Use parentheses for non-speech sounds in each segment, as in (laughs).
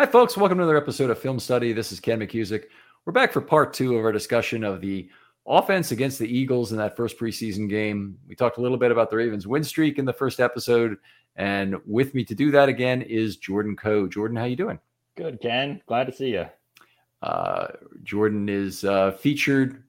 Hi, folks. Welcome to another episode of Film Study. This is Ken McKusick. We're back for part two of our discussion of the offense against the Eagles in that first preseason game. We talked a little bit about the Ravens' win streak in the first episode, and with me to do that again is Jordan Coe. Jordan, how you doing? Good, Ken. Glad to see you. Uh, Jordan is uh, featured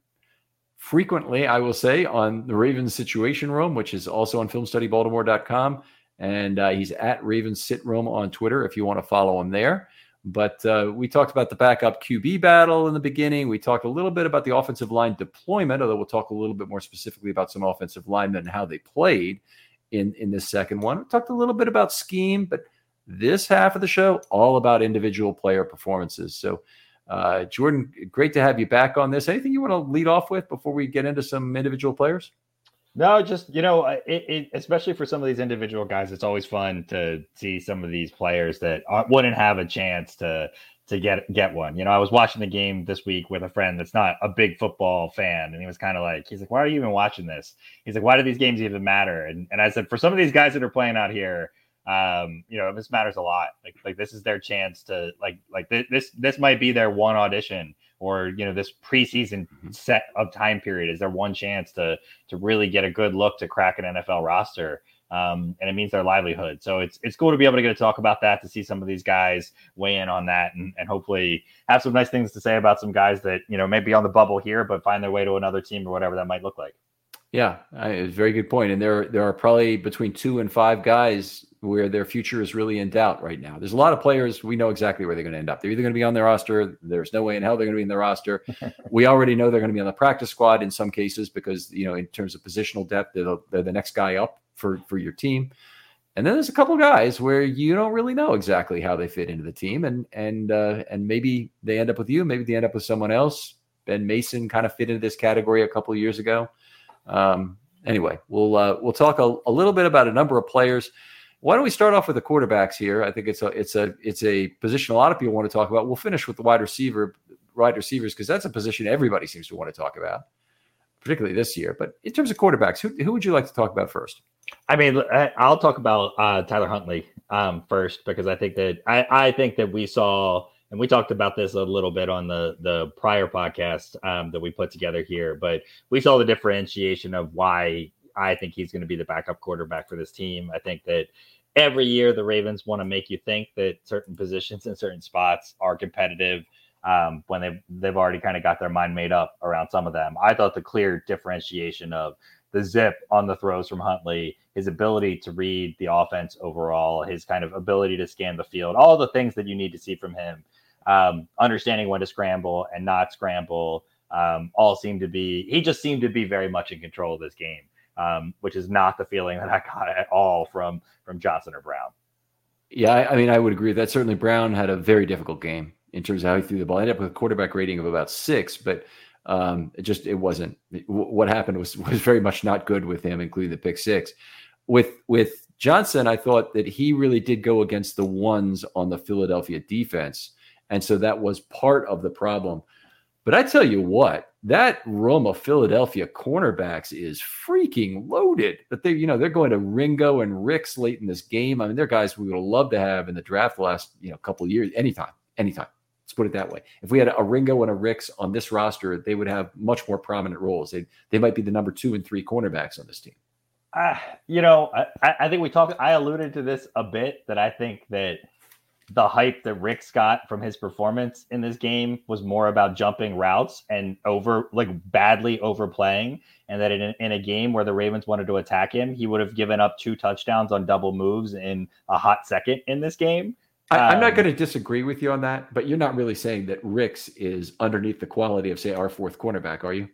frequently, I will say, on the Ravens Situation Room, which is also on FilmStudyBaltimore.com, and uh, he's at Ravens Sit Room on Twitter if you want to follow him there. But uh, we talked about the backup QB battle in the beginning. We talked a little bit about the offensive line deployment, although we'll talk a little bit more specifically about some offensive linemen and how they played in in this second one. We talked a little bit about scheme, but this half of the show all about individual player performances. So, uh, Jordan, great to have you back on this. Anything you want to lead off with before we get into some individual players? No, just you know, it, it, especially for some of these individual guys, it's always fun to see some of these players that wouldn't have a chance to to get get one. You know, I was watching the game this week with a friend that's not a big football fan, and he was kind of like, he's like, "Why are you even watching this?" He's like, "Why do these games even matter?" And and I said, for some of these guys that are playing out here, um, you know, this matters a lot. Like like this is their chance to like like th- this this might be their one audition or you know this preseason mm-hmm. set of time period is their one chance to to really get a good look to crack an NFL roster. Um, and it means their livelihood. So it's it's cool to be able to get to talk about that, to see some of these guys weigh in on that, and, and hopefully have some nice things to say about some guys that you know may be on the bubble here, but find their way to another team or whatever that might look like. Yeah, it's a very good point. And there there are probably between two and five guys where their future is really in doubt right now. There's a lot of players we know exactly where they're going to end up. They're either going to be on their roster. There's no way in hell they're going to be in the roster. (laughs) we already know they're going to be on the practice squad in some cases because you know in terms of positional depth, they're the, they're the next guy up for for your team. And then there's a couple guys where you don't really know exactly how they fit into the team, and and uh, and maybe they end up with you, maybe they end up with someone else. Ben Mason kind of fit into this category a couple years ago. Um, anyway, we'll uh, we'll talk a, a little bit about a number of players. Why don't we start off with the quarterbacks here? I think it's a it's a it's a position a lot of people want to talk about. We'll finish with the wide receiver wide receivers because that's a position everybody seems to want to talk about, particularly this year. But in terms of quarterbacks, who, who would you like to talk about first? I mean, I'll talk about uh, Tyler Huntley um, first because I think that I, I think that we saw and we talked about this a little bit on the the prior podcast um, that we put together here, but we saw the differentiation of why I think he's going to be the backup quarterback for this team. I think that every year the Ravens want to make you think that certain positions and certain spots are competitive um, when they've they've already kind of got their mind made up around some of them. I thought the clear differentiation of the zip on the throws from Huntley, his ability to read the offense overall, his kind of ability to scan the field, all the things that you need to see from him, um, understanding when to scramble and not scramble, um, all seemed to be. He just seemed to be very much in control of this game um, which is not the feeling that I got at all from from Johnson or Brown. Yeah, I, I, mean, I would agree that certainly Brown had a very difficult game in terms of how he threw the ball. I ended up with a quarterback rating of about six, but um, it just it wasn't. what happened was was very much not good with him, including the pick six. With with Johnson, I thought that he really did go against the ones on the Philadelphia defense, and so that was part of the problem. But I tell you what, that room of Philadelphia cornerbacks is freaking loaded. That they, you know, they're going to Ringo and Ricks late in this game. I mean, they're guys we would love to have in the draft last, you know, couple of years, anytime, anytime. Let's put it that way. If we had a Ringo and a Ricks on this roster, they would have much more prominent roles. They they might be the number two and three cornerbacks on this team. Uh, you know, I, I think we talked. I alluded to this a bit that I think that the hype that Ricks got from his performance in this game was more about jumping routes and over like badly overplaying. And that in, in a game where the Ravens wanted to attack him, he would have given up two touchdowns on double moves in a hot second in this game. I, am not um, going to disagree with you on that, but you're not really saying that Ricks is underneath the quality of, say, our fourth cornerback, are you?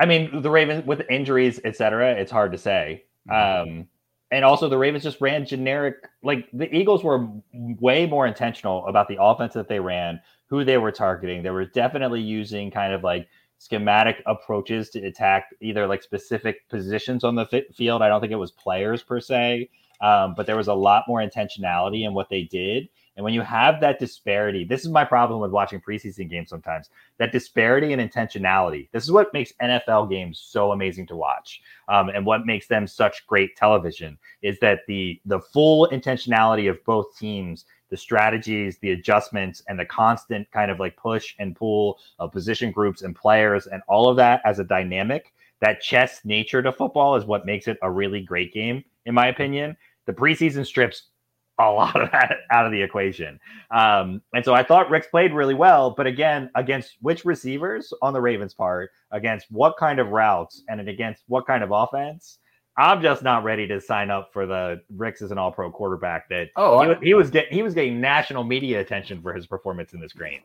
I mean, the Ravens with injuries, etc. It's hard to say. Mm-hmm. Um, and also, the Ravens just ran generic. Like the Eagles were way more intentional about the offense that they ran, who they were targeting. They were definitely using kind of like schematic approaches to attack either like specific positions on the field. I don't think it was players per se, um, but there was a lot more intentionality in what they did. And when you have that disparity, this is my problem with watching preseason games sometimes that disparity and intentionality. This is what makes NFL games so amazing to watch. Um, and what makes them such great television is that the the full intentionality of both teams the strategies, the adjustments, and the constant kind of like push and pull of position groups and players and all of that as a dynamic. That chess nature to football is what makes it a really great game, in my opinion. The preseason strips a lot of that (laughs) out of the equation. Um, and so I thought Ricks played really well, but again, against which receivers on the Ravens' part, against what kind of routes, and against what kind of offense, I'm just not ready to sign up for the Ricks as an All Pro quarterback. That oh, he, I, he was he was getting national media attention for his performance in this game.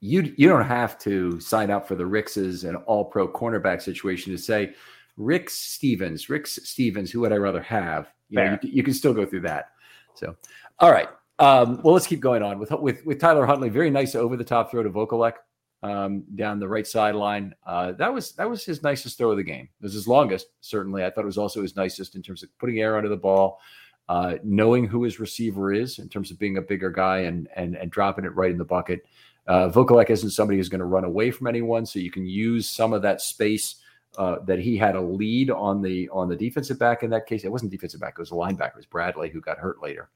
You you don't have to sign up for the Ricks as an All Pro cornerback situation to say Ricks Stephens, Ricks Stephens. Who would I rather have? You, know, you, you can still go through that. So, all right. Um, well, let's keep going on with with with Tyler Huntley. Very nice over the top throw to Vokolek um, down the right sideline. Uh, that was that was his nicest throw of the game. It was his longest, certainly. I thought it was also his nicest in terms of putting air under the ball, uh, knowing who his receiver is in terms of being a bigger guy and and and dropping it right in the bucket. Uh, Vokolek isn't somebody who's going to run away from anyone, so you can use some of that space. Uh, that he had a lead on the on the defensive back in that case. It wasn't defensive back; it was a linebacker. It was Bradley who got hurt later,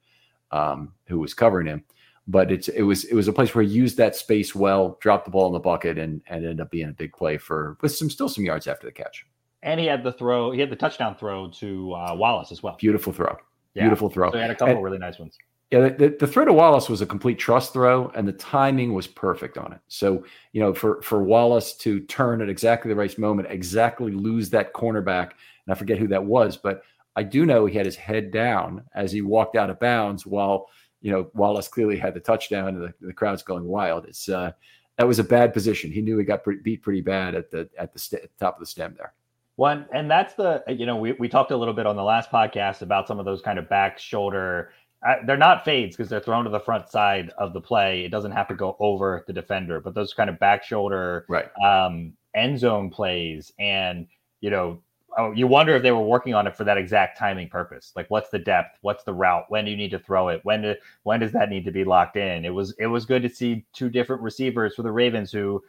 um, who was covering him but it's it was it was a place where he used that space well, dropped the ball in the bucket, and and ended up being a big play for with some still some yards after the catch. And he had the throw, he had the touchdown throw to uh, Wallace as well. Beautiful throw, yeah. beautiful throw. So he had a couple and, really nice ones. Yeah, the, the, throw to Wallace was a complete trust throw, and the timing was perfect on it. So you know, for for Wallace to turn at exactly the right moment, exactly lose that cornerback, and I forget who that was, but I do know he had his head down as he walked out of bounds while you know, Wallace clearly had the touchdown and the, the crowd's going wild. It's uh, that was a bad position. He knew he got pretty, beat pretty bad at the at the st- top of the stem there. One, and that's the you know we we talked a little bit on the last podcast about some of those kind of back shoulder. Uh, they're not fades because they're thrown to the front side of the play. It doesn't have to go over the defender, but those kind of back shoulder right. um, end zone plays and you know oh, you wonder if they were working on it for that exact timing purpose. Like, what's the depth? What's the route? When do you need to throw it? When do, when does that need to be locked in? It was it was good to see two different receivers for the Ravens who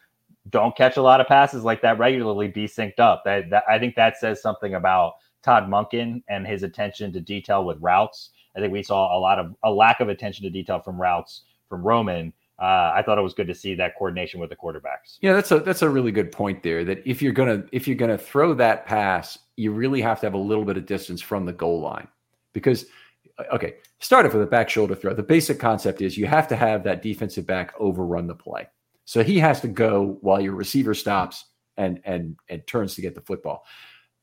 don't catch a lot of passes like that regularly be synced up. That, that I think that says something about Todd Monken and his attention to detail with routes. I think we saw a lot of a lack of attention to detail from routes from Roman uh, I thought it was good to see that coordination with the quarterbacks. Yeah, that's a that's a really good point there. That if you're gonna if you're gonna throw that pass, you really have to have a little bit of distance from the goal line, because uh, okay, start off with a back shoulder throw. The basic concept is you have to have that defensive back overrun the play. So he has to go while your receiver stops and and and turns to get the football.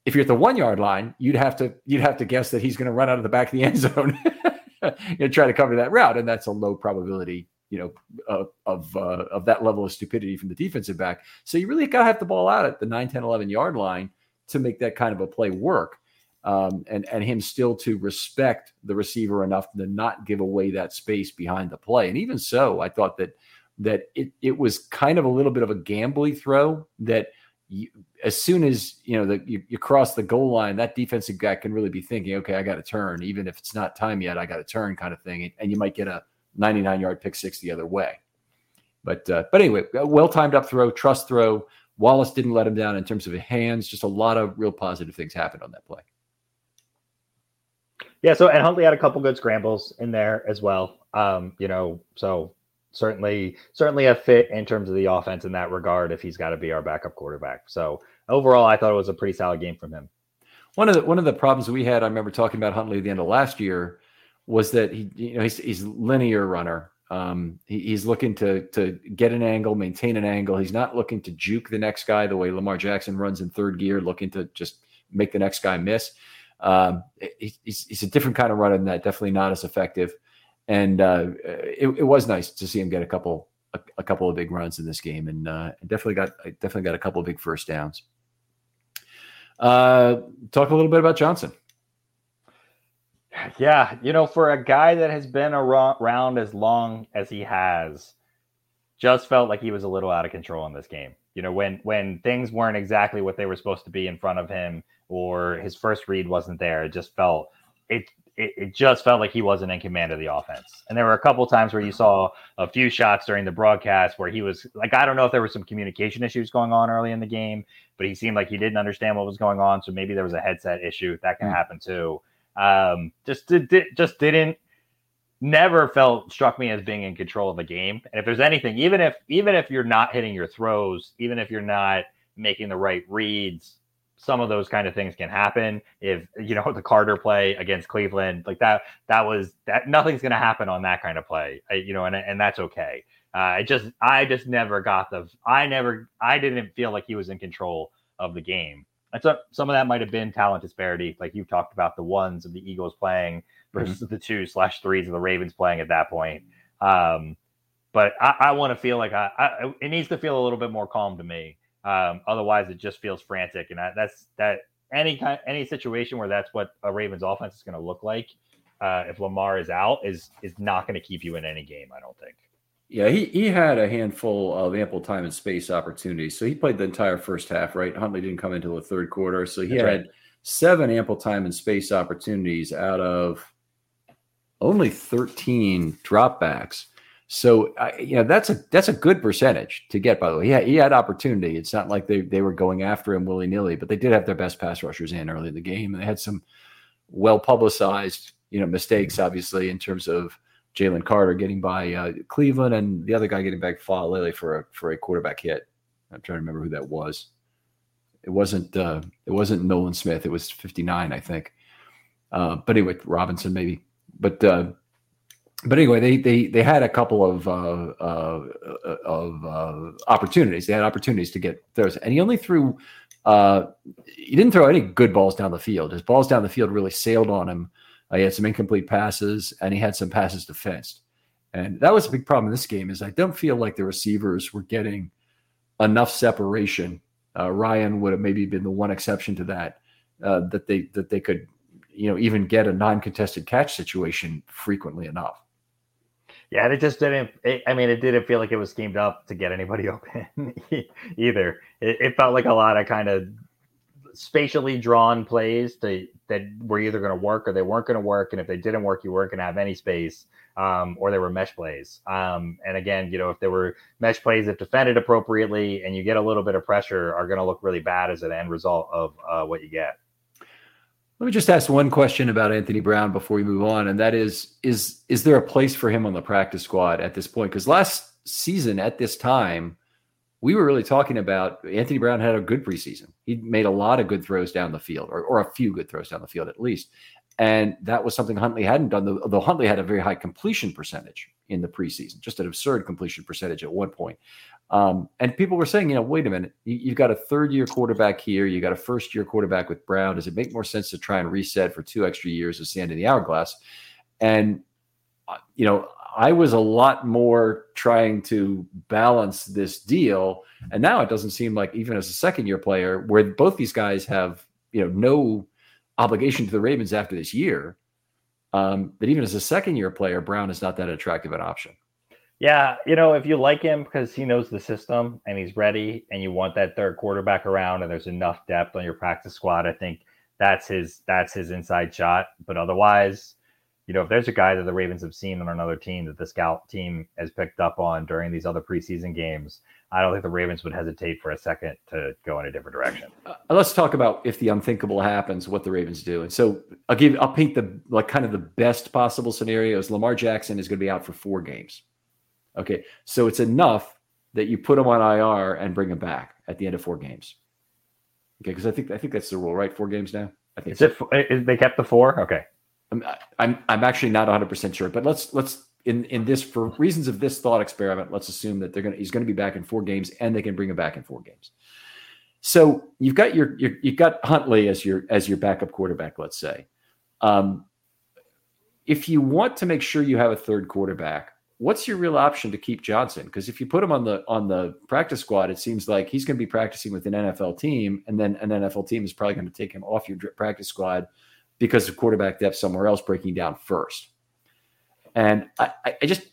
If you're at the one yard line, you'd have to you'd have to guess that he's going to run out of the back of the end (laughs) zone (laughs) and try to cover that route, and that's a low probability you know, uh, of uh, of that level of stupidity from the defensive back. So you really got to have the ball out at the 9, 10, 11 yard line to make that kind of a play work. Um, and and him still to respect the receiver enough to not give away that space behind the play. And even so, I thought that that it it was kind of a little bit of a gambly throw that you, as soon as you know that you, you, cross the goal line, that defensive guy can really be thinking, okay, I got to turn, even if it's not time yet, I got to turn, kind of thing, and you might get a 99 yard pick six the other way. But uh, but anyway, well timed up throw, trust throw. Wallace didn't let him down in terms of hands. Just a lot of real positive things happened on that play. Yeah. So and Huntley had a couple good scrambles in there as well. Um, you know, so certainly certainly a fit in terms of the offense in that regard if he's got to be our backup quarterback. So overall, I thought it was a pretty solid game from him. One of the one of the problems we had, I remember talking about Huntley at the end of last year, was that he, you know, he's, he's linear runner. Um, he, he's looking to to get an angle, maintain an angle. He's not looking to juke the next guy the way Lamar Jackson runs in third gear, looking to just make the next guy miss. Um, he's, he's a different kind of runner than that. Definitely not as effective. And uh, it, it, was nice to see him get a couple a, a couple of big runs in this game, and uh, definitely got definitely got a couple of big first downs. Uh, talk a little bit about Johnson. Yeah, you know, for a guy that has been around as long as he has, just felt like he was a little out of control in this game. You know, when when things weren't exactly what they were supposed to be in front of him, or his first read wasn't there, it just felt it it, it, just felt like he wasn't in command of the offense. And there were a couple times where you saw a few shots during the broadcast where he was like, I don't know if there were some communication issues going on early in the game, but he seemed like he didn't understand what was going on. So maybe there was a headset issue that can mm. happen too. Um, just did, just didn't never felt struck me as being in control of the game. And if there's anything, even if even if you're not hitting your throws, even if you're not making the right reads, some of those kind of things can happen. If you know (laughs) the Carter play against Cleveland, like that, that was that nothing's going to happen on that kind of play, I, you know, and and that's okay. Uh, I just I just never got the I never I didn't feel like he was in control of the game. And so some of that might have been talent disparity, like you've talked about the ones of the Eagles playing mm-hmm. versus mm-hmm. the two slash threes of the Ravens playing at that point. Um, but I, I want to feel like I, I, it needs to feel a little bit more calm to me. Um, otherwise, it just feels frantic, and I, that's that any kind any situation where that's what a Ravens offense is going to look like uh, if Lamar is out is is not going to keep you in any game. I don't think. Yeah, he, he had a handful of ample time and space opportunities. So he played the entire first half, right? Huntley didn't come into the third quarter. So he That's had right. seven ample time and space opportunities out of only 13 dropbacks. So uh, you know that's a that's a good percentage to get. By the way, yeah, he, had opportunity. It's not like they they were going after him willy nilly, but they did have their best pass rushers in early in the game, and they had some well publicized you know mistakes, obviously in terms of Jalen Carter getting by uh, Cleveland and the other guy getting back Faalele for a for a quarterback hit. I'm trying to remember who that was. It wasn't uh, it wasn't Nolan Smith. It was 59, I think. Uh, but anyway, Robinson maybe. But uh, but anyway, they they they had a couple of uh, uh, of uh, opportunities. They had opportunities to get throws, and he only threw. Uh, he didn't throw any good balls down the field. His balls down the field really sailed on him. Uh, he had some incomplete passes, and he had some passes defensed. And that was a big problem in this game. Is I don't feel like the receivers were getting enough separation. Uh, Ryan would have maybe been the one exception to that. that they that they could, you know, even get a non-contested catch situation frequently enough. Yeah, it just didn't. It, I mean, it didn't feel like it was schemed up to get anybody (laughs) open either. It, it, felt like a lot of kind of spatially drawn plays to, that were either going to work or they weren't going to work. And if they didn't work, you weren't going to have any space, um, or they were mesh plays. Um, and again, you know, if there were mesh plays that defended appropriately and you get a little bit of pressure, are going to look really bad as an end result of uh, what you get. Let me just ask one question about Anthony Brown before we move on, and that is: is is there a place for him on the practice squad at this point? Because last season at this time, we were really talking about Anthony Brown had a good preseason. He made a lot of good throws down the field, or, or a few good throws down the field at least. And that was something Huntley hadn't done, though Huntley had a very high completion percentage in the preseason, just an absurd completion percentage at one point. Um, and people were saying, you know, wait a minute, you, have got a third year quarterback here, you got a first year quarterback with Brown. Does it make more sense to try and reset for two extra years of sand in the hourglass? And, uh, you know, I was a lot more trying to balance this deal. And now it doesn't seem like, even as a second year player, where both these guys have, you know, no obligation to the Ravens after this year, um, that even as a second year player, Brown is not that attractive an option. Yeah, you know, if you like him because he knows the system and he's ready, and you want that third quarterback around, and there's enough depth on your practice squad, I think that's his that's his inside shot. But otherwise, you know, if there's a guy that the Ravens have seen on another team that the scout team has picked up on during these other preseason games, I don't think the Ravens would hesitate for a second to go in a different direction. Uh, let's talk about if the unthinkable happens, what the Ravens do. And so I'll give, I'll paint the like kind of the best possible scenario is Lamar Jackson is going to be out for four games. Okay, so it's enough that you put him on IR and bring him back at the end of four games. Okay, because I think I think that's the rule, right? Four games now. I think is it. Is, they kept the four. Okay. I'm, I'm I'm actually not 100 percent sure, but let's let's in in this for reasons of this thought experiment, let's assume that they're gonna he's going to be back in four games and they can bring him back in four games. So you've got your, your you've got Huntley as your as your backup quarterback, let's say. Um, if you want to make sure you have a third quarterback, what's your real option to keep Johnson? Because if you put him on the on the practice squad, it seems like he's going to be practicing with an NFL team, and then an NFL team is probably going to take him off your practice squad because of quarterback depth somewhere else breaking down first. And I, I just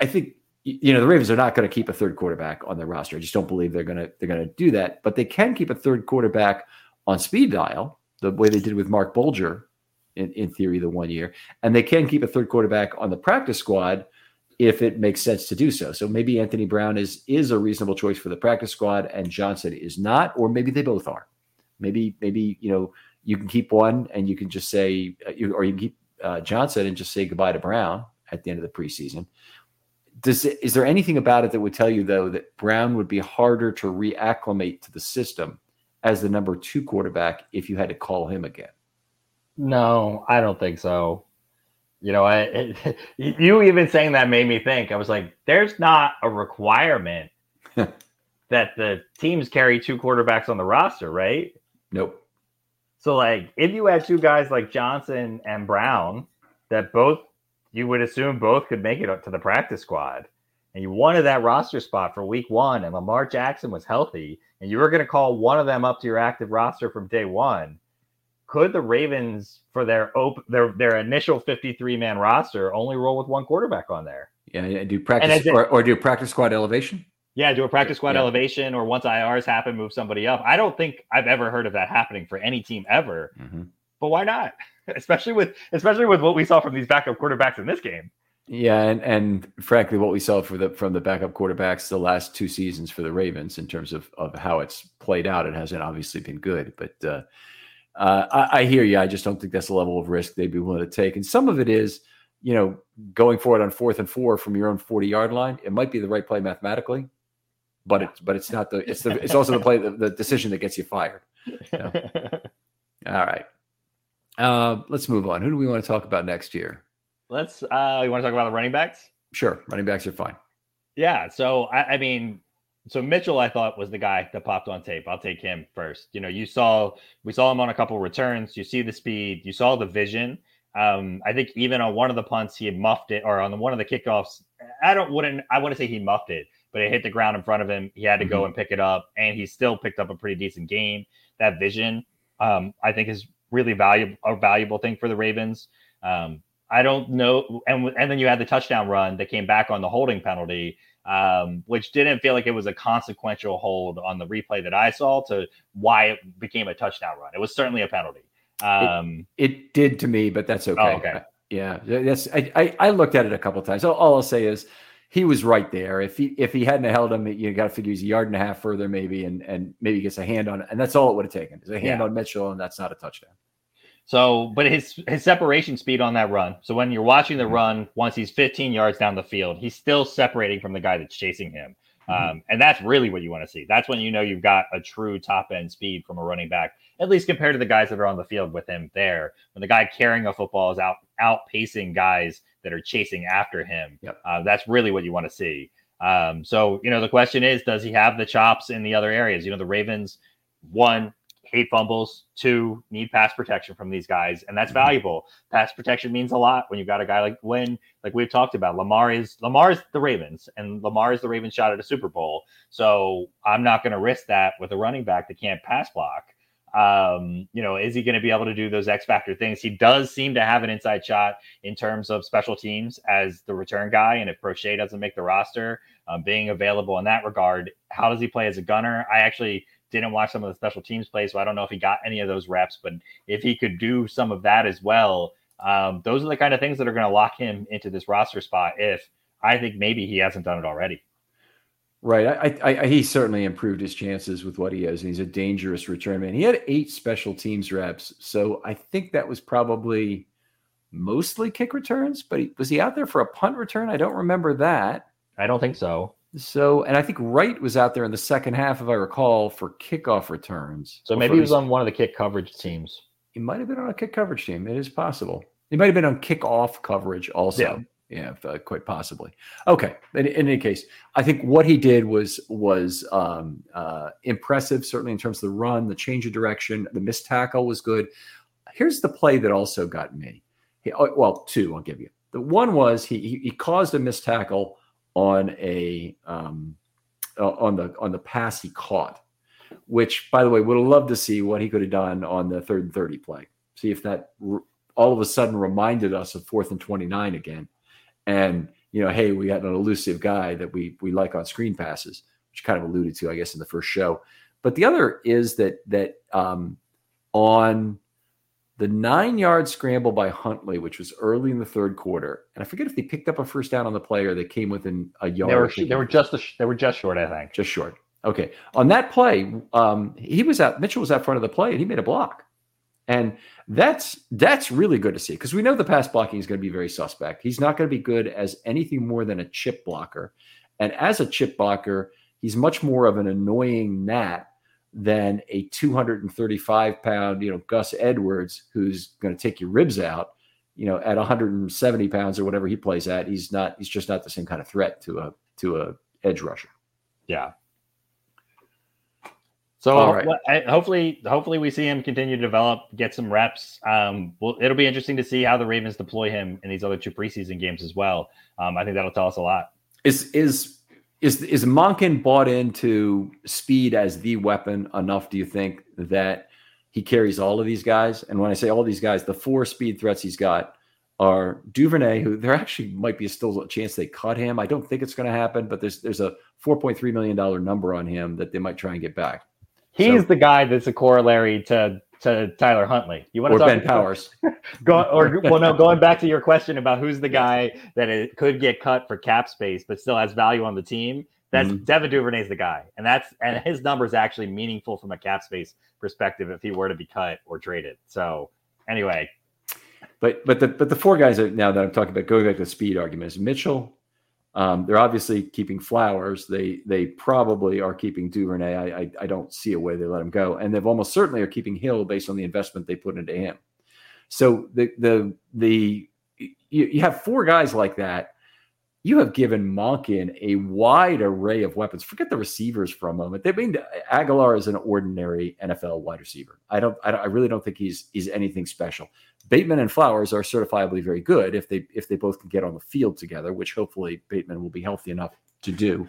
I think you know the Ravens are not going to keep a third quarterback on their roster. I just don't believe they're going to they're going to do that. But they can keep a third quarterback on speed dial the way they did with Marc Bulger in, in theory the one year, and they can keep a third quarterback on the practice squad if it makes sense to do so. So maybe Anthony Brown is is a reasonable choice for the practice squad, and Johnson is not, or maybe they both are. Maybe maybe you know you can keep one and you can just say, uh, or you can keep uh, Johnson and just say goodbye to Brown at the end of the preseason. Does it, is there anything about it that would tell you though that Brown would be harder to reacclimate to the system as the number two quarterback if you had to call him again? No, I don't think so. You know, I it, (laughs) you even saying that made me think. I was like, there's not a requirement (laughs) that the teams carry two quarterbacks on the roster, right? Nope. So, like, if you had two guys like Johnson and Brown, that both you would assume both could make it up to the practice squad, and you wanted that roster spot for week one, and Lamar Jackson was healthy, and you were going to call one of them up to your active roster from day one, could the Ravens, for their op- their their initial 53 man roster, only roll with one quarterback on there? Yeah, do practice or, or do practice squad elevation? Yeah, do a practice squad yeah. elevation, or once IRs happen, move somebody up. I don't think I've ever heard of that happening for any team ever. Mm-hmm. But why not? (laughs) especially with especially with what we saw from these backup quarterbacks in this game. Yeah, and and frankly, what we saw for the from the backup quarterbacks the last two seasons for the Ravens in terms of of how it's played out, it hasn't obviously been good. But uh, uh, I, I, hear you. I just don't think that's the level of risk they'd be willing to take. And some of it is, you know, going forward on fourth and four from your own forty yard line. It might be the right play mathematically, but it's but it's not the it's the it's also the play the, the decision that gets you fired. (laughs) All right. Uh, let's move on. Who do we want to talk about next year? Let's. Uh, you want to talk about the running backs? Sure, running backs are fine. Yeah. So I, I mean, so Mitchell, I thought was the guy that popped on tape. I'll take him first. You know, you saw we saw him on a couple returns. You see the speed. You saw the vision. Um, I think even on one of the punts, he had muffed it, or on one of the kickoffs, I don't wouldn't I wouldn't say he muffed it, but it hit the ground in front of him. He had to mm-hmm. go and pick it up, and he still picked up a pretty decent game. That vision, um, I think, is really valuable a valuable thing for the Ravens. Um, I don't know, and and then you had the touchdown run that came back on the holding penalty, um, which didn't feel like it was a consequential hold on the replay that I saw to why it became a touchdown run. It was certainly a penalty. Um, it, it did to me, but that's okay. Oh, okay. Yeah, that's I, I, I looked at it a couple times. All, all I'll say is he was right there. If he if he hadn't held him, you got to figure he's a yard and a half further, maybe, and and maybe gets a hand on it, and that's all it would have taken. Is a hand yeah. on Mitchell, and that's not a touchdown. So, but his his separation speed on that run. So when you're watching the mm-hmm. run, once he's 15 yards down the field, he's still separating from the guy that's chasing him. Mm-hmm. Um, and that's really what you want to see. That's when you know you've got a true top end speed from a running back, at least compared to the guys that are on the field with him there. When the guy carrying a football is out outpacing guys that are chasing after him, yep. uh, that's really what you want to see. Um, so, you know, the question is, does he have the chops in the other areas? You know, the Ravens, one, hate fumbles. Two, need pass protection from these guys, and that's mm-hmm. valuable. Pass protection means a lot when you've got a guy like when, like we've talked about. Lamar is Lamar is the Ravens, and Lamar is the Ravens shot at a Super Bowl. So I'm not going to risk that with a running back that can't pass block. Um, you know, is he going to be able to do those X factor things? He does seem to have an inside shot in terms of special teams as the return guy. And if Proche doesn't make the roster, um, being available in that regard, how does he play as a gunner? I actually didn't watch some of the special teams play, so I don't know if he got any of those reps. But if he could do some of that as well, um, those are the kind of things that are going to lock him into this roster spot. If I think maybe he hasn't done it already. Right. I, I, I, he certainly improved his chances with what he has. And he's a dangerous return man. He had eight special teams reps. So I think that was probably mostly kick returns, but he, was he out there for a punt return? I don't remember that. I don't think so. So, and I think Wright was out there in the second half, if I recall, for kickoff returns. So maybe he was on one of the kick coverage teams. He might have been on a kick coverage team. It is possible. He might have been on kickoff coverage also. Yeah. Yeah, uh, quite possibly. Okay. In, in, any case, I think what he did was was um, uh, impressive, certainly in terms of the run, the change of direction, the missed tackle was good. Here's the play that also got me. He, oh, well, two. I'll give you. The one was he he, he caused a missed tackle on a um, uh, on the on the pass he caught, which by the way would have loved to see what he could have done on the third and thirty play. See if that all of a sudden reminded us of fourth and twenty nine again, and you know, hey, we got an elusive guy that we we like on screen passes, which kind of alluded to, I guess, in the first show. But the other is that that um, on the nine yard scramble by Huntley, which was early in the third quarter, and I forget if they picked up a first down on the player that came within a yard. They were they were just a, they were just short, I think. Just short. Okay. On that play, um, he was out. Mitchell was out front of the play, and he made a block, and that's that's really good to see because we know the pass blocking is going to be very suspect. He's not going to be good as anything more than a chip blocker, and as a chip blocker, he's much more of an annoying gnat than a 235 pound, you know, Gus Edwards who's going to take your ribs out. You know, at 170 pounds or whatever he plays at, he's not. He's just not the same kind of threat to a to a edge rusher. Yeah. So right. hopefully, hopefully we see him continue to develop, get some reps. Um, well, it'll be interesting to see how the Ravens deploy him in these other two preseason games as well. Um, I think that'll tell us a lot. Is is is is Monken bought into speed as the weapon enough? Do you think that he carries all of these guys? And when I say all these guys, the four speed threats he's got are Duvernay, who there actually might be still a chance they cut him. I don't think it's going to happen, but there's there's a four point three million dollar number on him that they might try and get back. He's so, the guy that's a corollary to to Tyler Huntley. You want to or talk Ben Powers? (laughs) Go, or well, no. Going back to your question about who's the guy that it could get cut for cap space but still has value on the team. That's mm-hmm. Devin Duvernay's the guy, and that's and his number is actually meaningful from a cap space perspective if he were to be cut or traded. So anyway, but but the but the four guys that now that I'm talking about going back to the speed argument is Mitchell, um, they're obviously keeping Flowers. They they probably are keeping Duvernay. I, I, I don't see a way they let him go, and they've almost certainly are keeping Hill based on the investment they put into him. So the the the you, you have four guys like that. You have given Monken a wide array of weapons. Forget the receivers for a moment. They mean Agholor is an ordinary NFL wide receiver. I don't, I don't, I really don't think he's he's anything special. Bateman and Flowers are certifiably very good if they if they both can get on the field together, which hopefully Bateman will be healthy enough to do.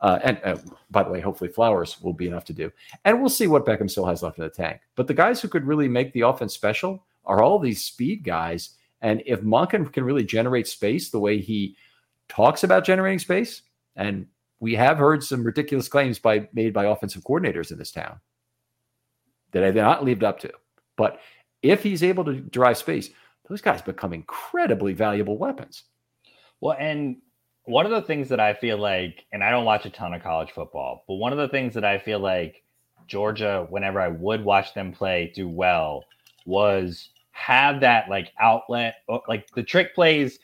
Uh, and uh, by the way, hopefully Flowers will be enough to do. And we'll see what Beckham still has left in the tank. But the guys who could really make the offense special are all these speed guys. And if Monken can really generate space the way he talks about generating space, and we have heard some ridiculous claims by made by offensive coordinators in this town that I've not lived up to. But if he's able to drive space, those guys become incredibly valuable weapons. Well, and one of the things that I feel like, and I don't watch a ton of college football, but one of the things that I feel like Georgia, whenever I would watch them play, do well was have that like outlet, like the trick plays.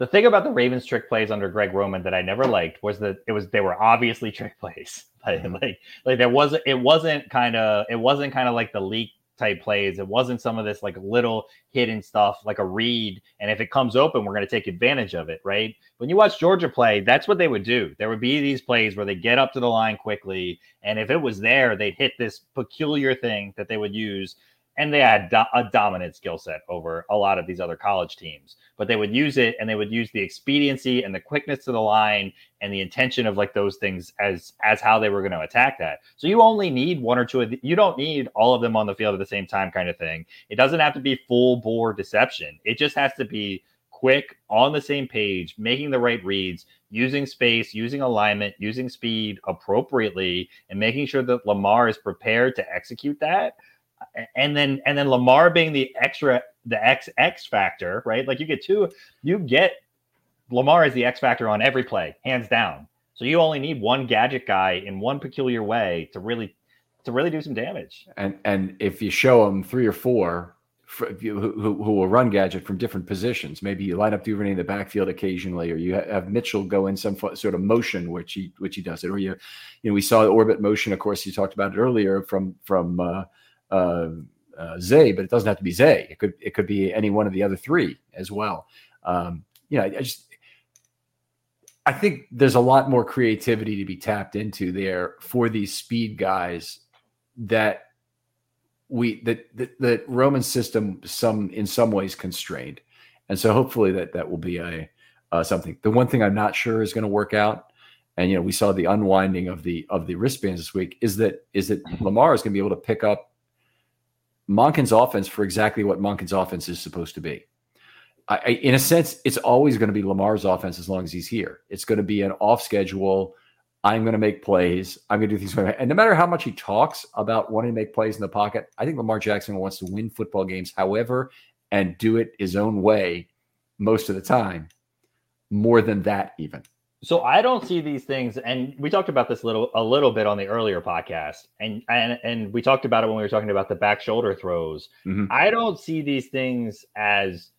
The thing about the Ravens trick plays under Greg Roman that I never liked was that it was they were obviously (laughs) trick plays. (laughs) Like, mm-hmm. like, like there wasn't it wasn't kind of it wasn't kind of like the leak type plays. It wasn't some of this like little hidden stuff like a read. And if it comes open, we're going to take advantage of it, right? When you watch Georgia play, that's what they would do. There would be these plays where they get up to the line quickly. And if it was there, they'd hit this peculiar thing that they would use and they had do- a dominant skill set over a lot of these other college teams but they would use it and they would use the expediency and the quickness to the line and the intention of like those things as as how they were going to attack that. So you only need one or two of you don't need all of them on the field at the same time kind of thing. It doesn't have to be full bore deception. It just has to be quick on the same page making the right reads using space using alignment using speed appropriately and making sure that lamar is prepared to execute that and then and then Lamar being the extra the X X factor, right? Like you get two, you get Lamar is the X factor on every play, hands down. So you only need one gadget guy in one peculiar way to really to really do some damage. And and if you show them three or four who, who, who will run gadget from different positions, maybe you line up Duvernay in the backfield occasionally, or you have Mitchell go in some sort of motion, which he which he does it, or you, you know, we saw the orbit motion. Of course, you talked about it earlier from from uh, Zay, but it doesn't have to be Zay. It could it could be any one of the other three as well. Um, you know, I, I just I think there's a lot more creativity to be tapped into there for these speed guys that we that that, that Roman system some in some ways constrained. And so hopefully that that will be a uh, something. The one thing I'm not sure is going to work out, and you know we saw the unwinding of the of the wristbands this week, is that is that Lamar is going to be able to pick up Monken's offense for exactly what Monken's offense is supposed to be. I, I, in a sense, it's always going to be Lamar's offense as long as he's here. It's going to be an off schedule. I'm going to make plays. I'm going to do things. And no matter how much he talks about wanting to make plays in the pocket, I think Lamar Jackson wants to win football games, however, and do it his own way most of the time, more than that, even. So I don't see these things, and we talked about this little a little bit on the earlier podcast, and and and we talked about it when we were talking about the back shoulder throws. Mm-hmm. I don't see these things as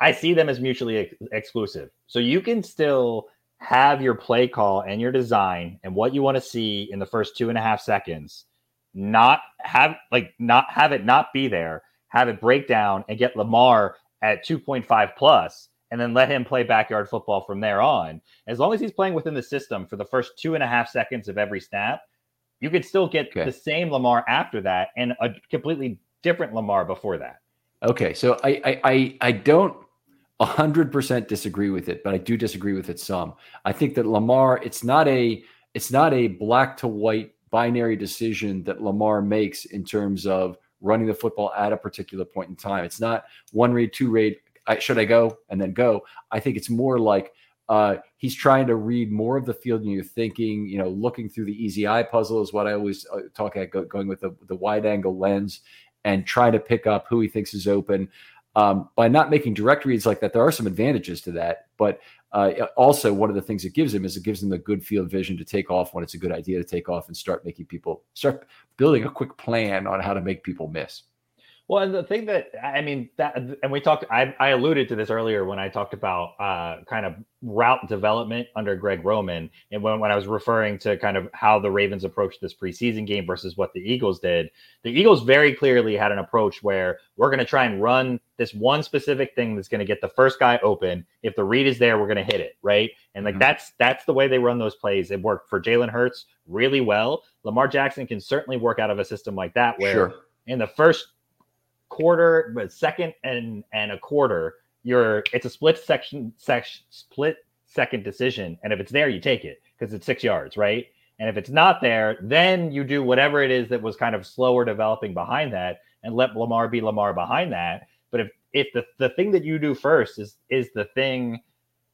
I see them as mutually ex- exclusive. So you can still have your play call and your design and what you want to see in the first two and a half seconds, not have like not have it not be there, have it break down and get Lamar at 2.5 plus and then let him play backyard football from there on. As long as he's playing within the system for the first two and a half seconds of every snap, you could still get okay. the same Lamar after that and a completely different Lamar before that. Okay, so I I I, I don't 100% disagree with it, but I do disagree with it some. I think that Lamar, it's not a it's not a black to white binary decision that Lamar makes in terms of running the football at a particular point in time. It's not one read, two read, I, should I go and then go? I think it's more like uh, he's trying to read more of the field and you're thinking, you know, looking through the easy eye puzzle is what I always uh, talk at, go, going with the, the wide angle lens and trying to pick up who he thinks is open. Um, by not making direct reads like that, there are some advantages to that. But uh, also, one of the things it gives him is it gives him the good field vision to take off when it's a good idea to take off and start making people start building a quick plan on how to make people miss. Well, and the thing that I mean that, and we talked, I, I alluded to this earlier when I talked about uh, kind of route development under Greg Roman, and when, when I was referring to kind of how the Ravens approached this preseason game versus what the Eagles did. The Eagles very clearly had an approach where we're going to try and run this one specific thing that's going to get the first guy open. If the read is there, we're going to hit it right, and like mm-hmm. that's that's the way they run those plays. It worked for Jalen Hurts really well. Lamar Jackson can certainly work out of a system like that where. Sure. In the first quarter, but second and and a quarter, you're it's a split section section split second decision, and if it's there, you take it because it's six yards, right? And if it's not there, then you do whatever it is that was kind of slower developing behind that, and let Lamar be Lamar behind that. But if if the the thing that you do first is is the thing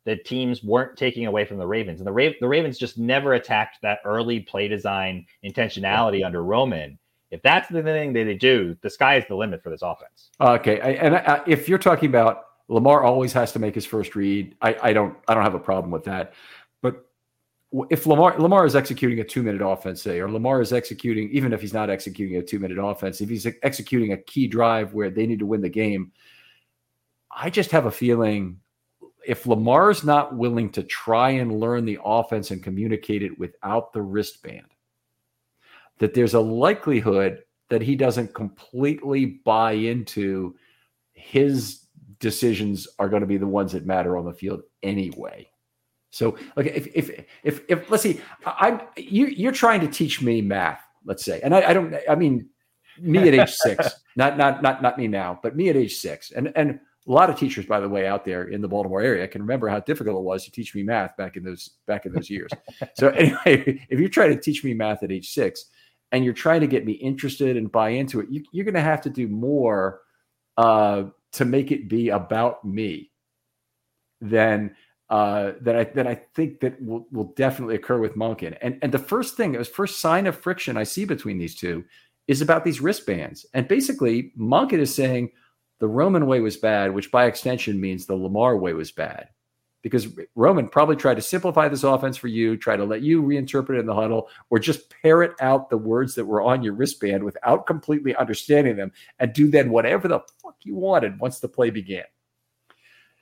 that teams weren't taking away from the Ravens, and the Ra- the Ravens just never attacked that early play design intentionality under Roman if that's the thing that they do, the sky is the limit for this offense. Okay, I, and I, if you're talking about Lamar, always has to make his first read. I, I don't I don't have a problem with that. But if Lamar Lamar is executing a two minute offense, say, or Lamar is executing, even if he's not executing a two minute offense, if he's executing a key drive where they need to win the game, I just have a feeling if Lamar's not willing to try and learn the offense and communicate it without the wristband, that there's a likelihood that he doesn't completely buy into his decisions are going to be the ones that matter on the field anyway. So, like, if if if, if let's see, I'm you you're trying to teach me math, let's say, and I, I don't, I mean, me at age six, (laughs) not not not not me now, but me at age six, and and a lot of teachers, by the way, out there in the Baltimore area can remember how difficult it was to teach me math back in those back in those years. so (laughs) anyway, if you're trying to teach me math at age six, and you're trying to get me interested and buy into it, you, are going to have to do more uh, to make it be about me than uh, that I that I think that will, will definitely occur with Monken. And and the first thing, the first sign of friction I see between these two is about these wristbands. And basically, Monken is saying the Roman way was bad, which by extension means the Lamar way was bad because Roman probably tried to simplify this offense for you, try to let you reinterpret it in the huddle, or just parrot out the words that were on your wristband without completely understanding them and do then whatever the fuck you wanted once the play began.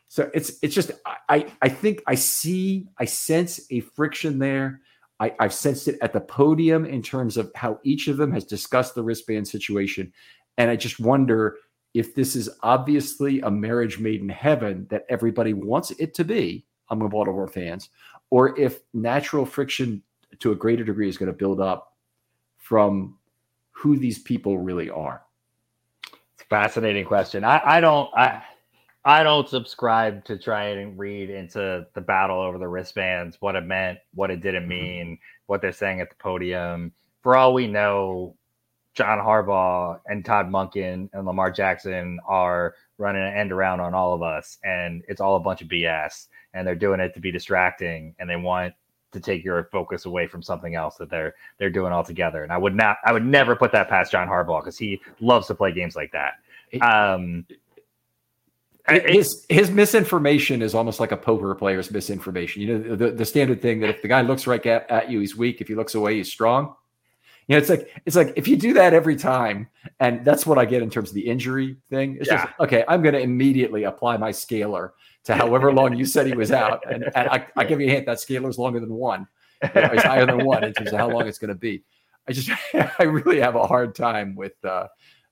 So it's it's just I I think I see I sense a friction there. I, I've sensed it at the podium in terms of how each of them has discussed the wristband situation. And I just wonder if this is obviously a marriage made in heaven that everybody wants it to be among Baltimore fans, or if natural friction to a greater degree is going to build up from who these people really are. It's a fascinating question. I, I don't I I don't subscribe to try and read into the battle over the wristbands, what it meant, what it didn't mm-hmm. mean, what they're saying at the podium. For all we know, John Harbaugh and Todd Monken and Lamar Jackson are running an end around on all of us, and it's all a bunch of BS. And they're doing it to be distracting, and they want to take your focus away from something else that they're they're doing altogether. And I would not, I would never put that past John Harbaugh because he loves to play games like that. Um, his his misinformation is almost like a poker player's misinformation. You know, the, the standard thing that if the guy looks right at, at you, he's weak. If he looks away, he's strong. You know, it's like it's like if you do that every time, and that's what I get in terms of the injury thing. It's yeah. just okay. I'm going to immediately apply my scaler to however long you said he was out, and, and I, I give you a hint that scaler is longer than one. It's higher than one in terms of how long it's going to be. I just (laughs) I really have a hard time with uh,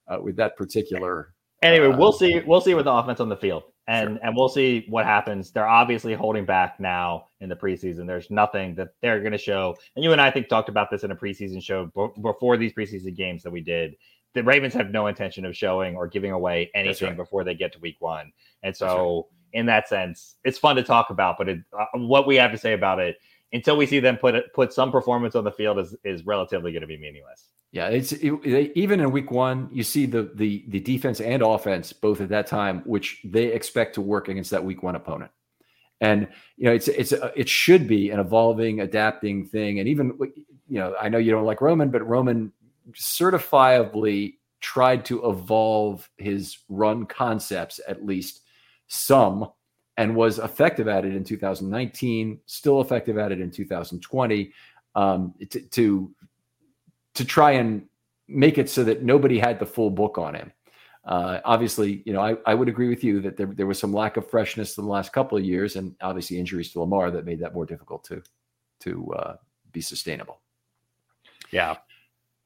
uh with that particular Anyway, we'll uh, see. We'll see with the offense on the field, and sure. and we'll see what happens. They're obviously holding back now in the preseason. There's nothing that they're going to show. And you and I, I think talked about this in a preseason show before these preseason games that we did. The Ravens have no intention of showing or giving away anything right. before they get to Week One, and so right. in that sense, it's fun to talk about. But it, uh, what we have to say about it until we see them put put some performance on the field is is relatively going to be meaningless. Yeah, it's it, even in week one, you see the the the defense and offense both at that time, which they expect to work against that week one opponent. And you know, it's it's it should be an evolving, adapting thing. And even you know, I know you don't like Roman, but Roman certifiably tried to evolve his run concepts at least some and was effective at it in 2019 still effective at it in 2020 um, to, to to try and make it so that nobody had the full book on him. Uh, obviously, you know, I, I would agree with you that there, there was some lack of freshness in the last couple of years, and obviously injuries to Lamar that made that more difficult to to uh, be sustainable. Yeah.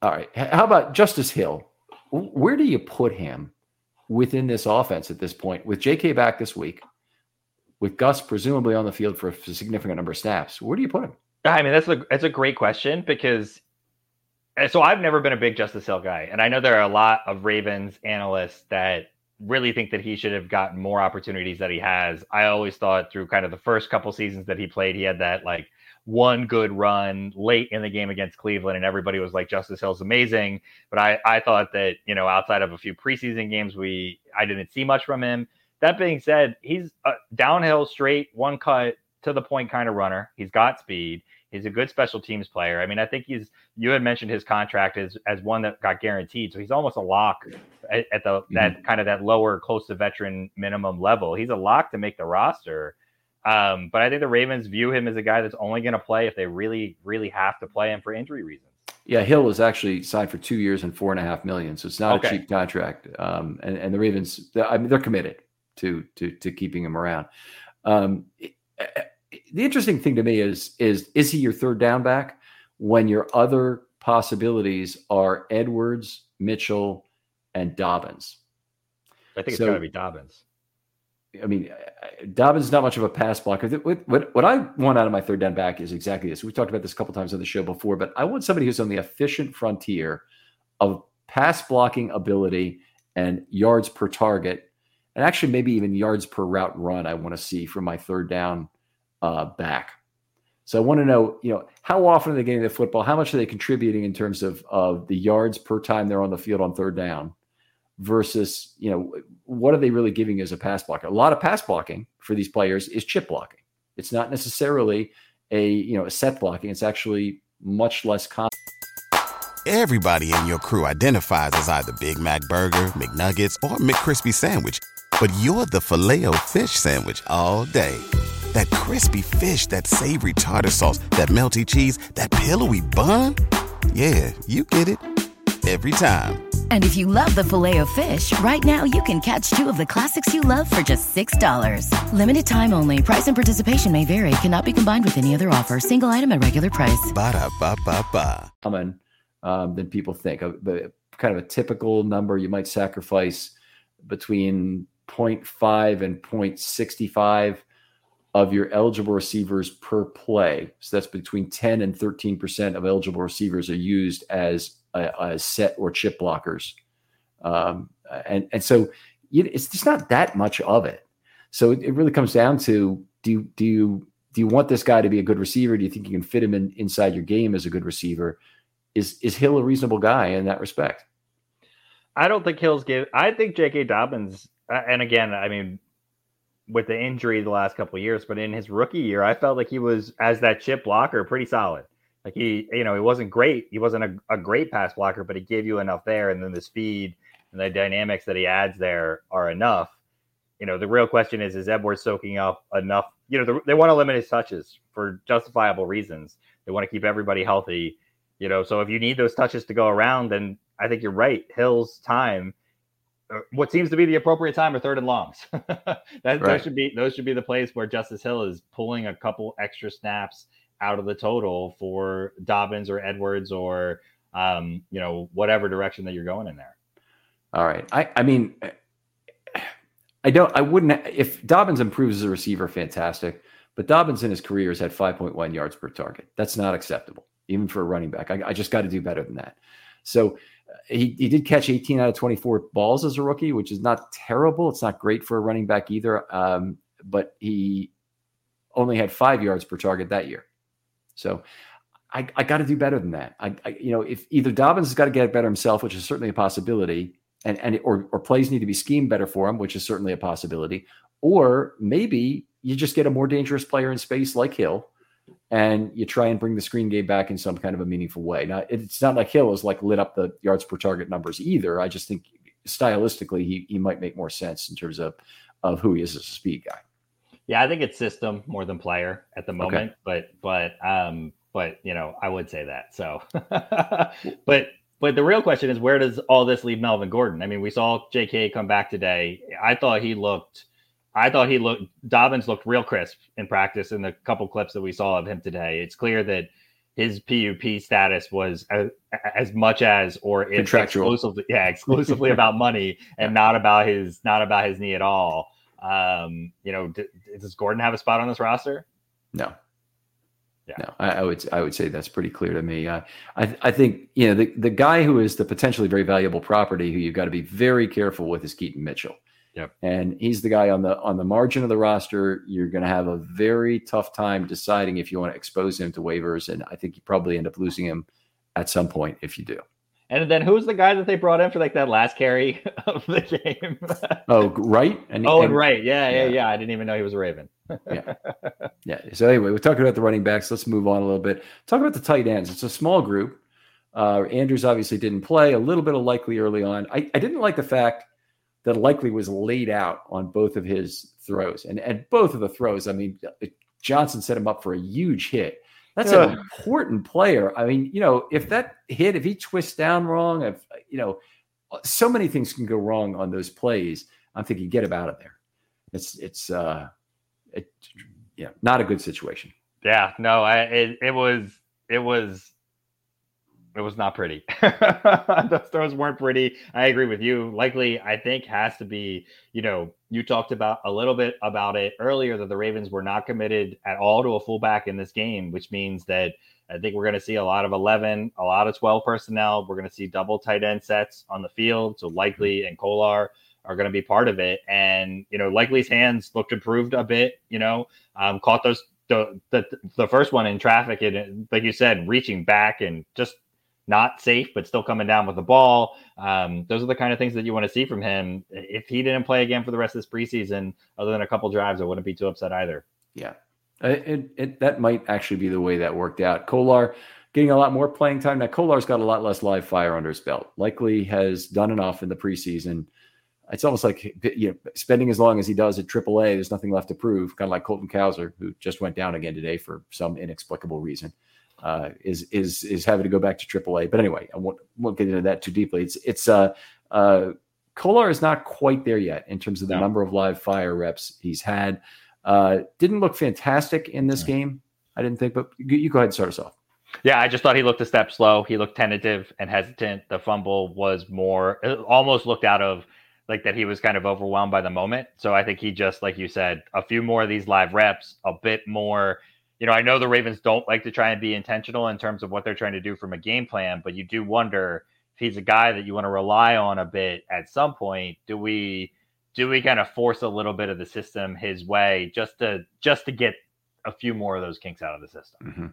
All right. How about Justice Hill? Where do you put him within this offense at this point? With J.K. back this week, with Gus presumably on the field for a significant number of snaps, where do you put him? I mean, that's a that's a great question because so I've never been a big Justice Hill guy, and I know there are a lot of Ravens analysts that really think that he should have gotten more opportunities that he has. I always thought through kind of the first couple seasons that he played, he had that like one good run late in the game against Cleveland, and everybody was like, Justice Hill's amazing. But I, I thought that, you know, outside of a few preseason games, we I didn't see much from him. That being said, he's a downhill, straight, one cut to the point kind of runner. He's got speed. He's a good special teams player. I mean, I think he's. You had mentioned his contract as as one that got guaranteed, so he's almost a lock at, at the mm-hmm. that kind of that lower, close to veteran minimum level. He's a lock to make the roster. Um, but I think the Ravens view him as a guy that's only going to play if they really, really have to play him for injury reasons. Yeah, Hill is actually signed for two years and four and a half million, so it's not okay. a cheap contract. Um, and, and the Ravens, I mean, they're committed to to to keeping him around. Um, the interesting thing to me is is is he your third down back when your other possibilities are Edwards, Mitchell, and Dobbins? I think it's so, got to be Dobbins. I mean, Dobbins is not much of a pass blocker. What, what, what I want out of my third down back is exactly this. We've talked about this a couple times on the show before, but I want somebody who's on the efficient frontier of pass blocking ability and yards per target, and actually maybe even yards per route run. I want to see from my third down uh, back. So I want to know, you know, how often are they getting the football? How much are they contributing in terms of of the yards per time they're on the field on third down, versus you know what are they really giving as a pass blocker? A lot of pass blocking for these players is chip blocking. It's not necessarily a you know a set blocking. It's actually much less common. Everybody in your crew identifies as either Big Mac Burger, McNuggets, or McCrispy Sandwich, but you're the Filet-O-Fish Sandwich all day that crispy fish, that savory tartar sauce, that melty cheese, that pillowy bun. Yeah, you get it every time. And if you love the Filet-O-Fish, right now you can catch two of the classics you love for just $6. Limited time only. Price and participation may vary. Cannot be combined with any other offer. Single item at regular price. Ba da ba ba ba. Common um, than people think. A, kind of a typical number you might sacrifice between 0.5 and 0.65 of your eligible receivers per play. So that's between 10 and 13% of eligible receivers are used as, a set or chip blockers. Um, and, and so it's just not that much of it. So it, it really comes down to do you, do you do you want this guy to be a good receiver? Do you think you can fit him in inside your game as a good receiver? Is is Hill a reasonable guy in that respect? I don't think Hill's give. I think J.K. Dobbins, uh, and again, I mean, with the injury the last couple years, but in his rookie year, I felt like he was as that chip blocker pretty solid. Like he, you know, he wasn't great. He wasn't a, a great pass blocker, but he gave you enough there, and then the speed and the dynamics that he adds there are enough. You know, the real question is: Is Edwards soaking up enough? You know, the, they want to limit his touches for justifiable reasons. They want to keep everybody healthy. You know, so if you need those touches to go around, then I think you're right. Hill's time, what seems to be the appropriate time, are third and longs. (laughs) that, right. Those should be those should be the plays where Justice Hill is pulling a couple extra snaps out of the total for Dobbins or Edwards or um, you know whatever direction that you're going in there. All right. I I mean I don't I wouldn't if Dobbins improves as a receiver fantastic, but Dobbins in his career has had 5.1 yards per target. That's not acceptable even for a running back. I, I just got to do better than that. So uh, he, he did catch 18 out of 24 balls as a rookie, which is not terrible. It's not great for a running back either. Um, but he only had five yards per target that year. So I, I got to do better than that. I, I, you know, if either Dobbins has got to get better himself, which is certainly a possibility, and and or or plays need to be schemed better for him, which is certainly a possibility, or maybe you just get a more dangerous player in space like Hill, and you try and bring the screen game back in some kind of a meaningful way. Now, it's not like Hill has like lit up the yards per target numbers either. I just think stylistically he he might make more sense in terms of of who he is as a speed guy. Yeah, I think it's system more than player at the moment, okay. but but um but you know, I would say that. So (laughs) but but the real question is where does all this leave Melvin Gordon? I mean, we saw JK come back today. I thought he looked I thought he looked Dobbins looked real crisp in practice in the couple clips that we saw of him today. It's clear that his PUP status was as, as much as or contractual, exclusively, yeah, (laughs) exclusively about money and not about his not about his knee at all. Um, you know, d- does Gordon have a spot on this roster? No. Yeah. No, I, I, would I would say that's pretty clear to me. Uh, I I think you know the the guy who is the potentially very valuable property who you've got to be very careful with is Keaton Mitchell. Yep. And he's the guy on the on the margin of the roster. You're going to have a very tough time deciding if you want to expose him to waivers, and I think you probably end up losing him at some point if you do. And then who's the guy that they brought in for like that last carry (laughs) of the game? oh, right. And, oh, and, right. Yeah, yeah, yeah, yeah. I didn't even know he was a Raven. yeah, yeah. So anyway, we're talking about the running backs. Let's move on a little bit. Talk about the tight ends. It's a small group. Uh, Andrews obviously didn't play. A little bit of Likely early on. I, I didn't like the fact that Likely was laid out on both of his throws, and and both of the throws. I mean, Johnson set him up for a huge hit. That's an important player. I mean, you know, if that hit, if he twists down wrong, if you know, so many things can go wrong on those plays. I'm thinking, get him out of there. It's it's uh, it, yeah, not a good situation. Yeah, no, I it, it was it was it was not pretty. (laughs) Those throws weren't pretty. I agree with you. Likely, I think has to be. You know, you talked about a little bit about it earlier that the Ravens were not committed at all to a fullback in this game, which means that I think we're going to see a lot of 11, a lot of 12 personnel. We're going to see double tight end sets on the field. So Likely and Kolar are going to be part of it. And, you know, Likely's hands looked improved a bit, you know, um, caught those, the, the, the first one in traffic and like you said, reaching back and just not safe, but still coming down with the ball. Um, those are the kind of things that you want to see from him. If he didn't play again for the rest of this preseason, other than a couple drives, I wouldn't be too upset either. Yeah, it, it, that might actually be the way that worked out. Kolar getting a lot more playing time. Now Kolar's got a lot less live fire under his belt. Likely has done enough in the preseason. It's almost like you know, spending as long as he does at AAA. There's nothing left to prove. Kind of like Colton Cowser, who just went down again today for some inexplicable reason uh, is is is having to go back to AAA. But anyway, I won't, won't get into that too deeply. It's it's uh, uh, Kolar is not quite there yet in terms of the no. number of live fire reps he's had. Uh, didn't look fantastic in this game, I didn't think. But you, you go ahead and start us off. Yeah, I just thought he looked a step slow. He looked tentative and hesitant. The fumble was more, almost looked out of like that he was kind of overwhelmed by the moment. So I think he just, like you said, a few more of these live reps, a bit more you know, I know the Ravens don't like to try and be intentional in terms of what they're trying to do from a game plan, but you do wonder if he's a guy that you want to rely on a bit at some point. Do we do we kind of force a little bit of the system his way just to just to get a few more of those kinks out of the system? Mm-hmm.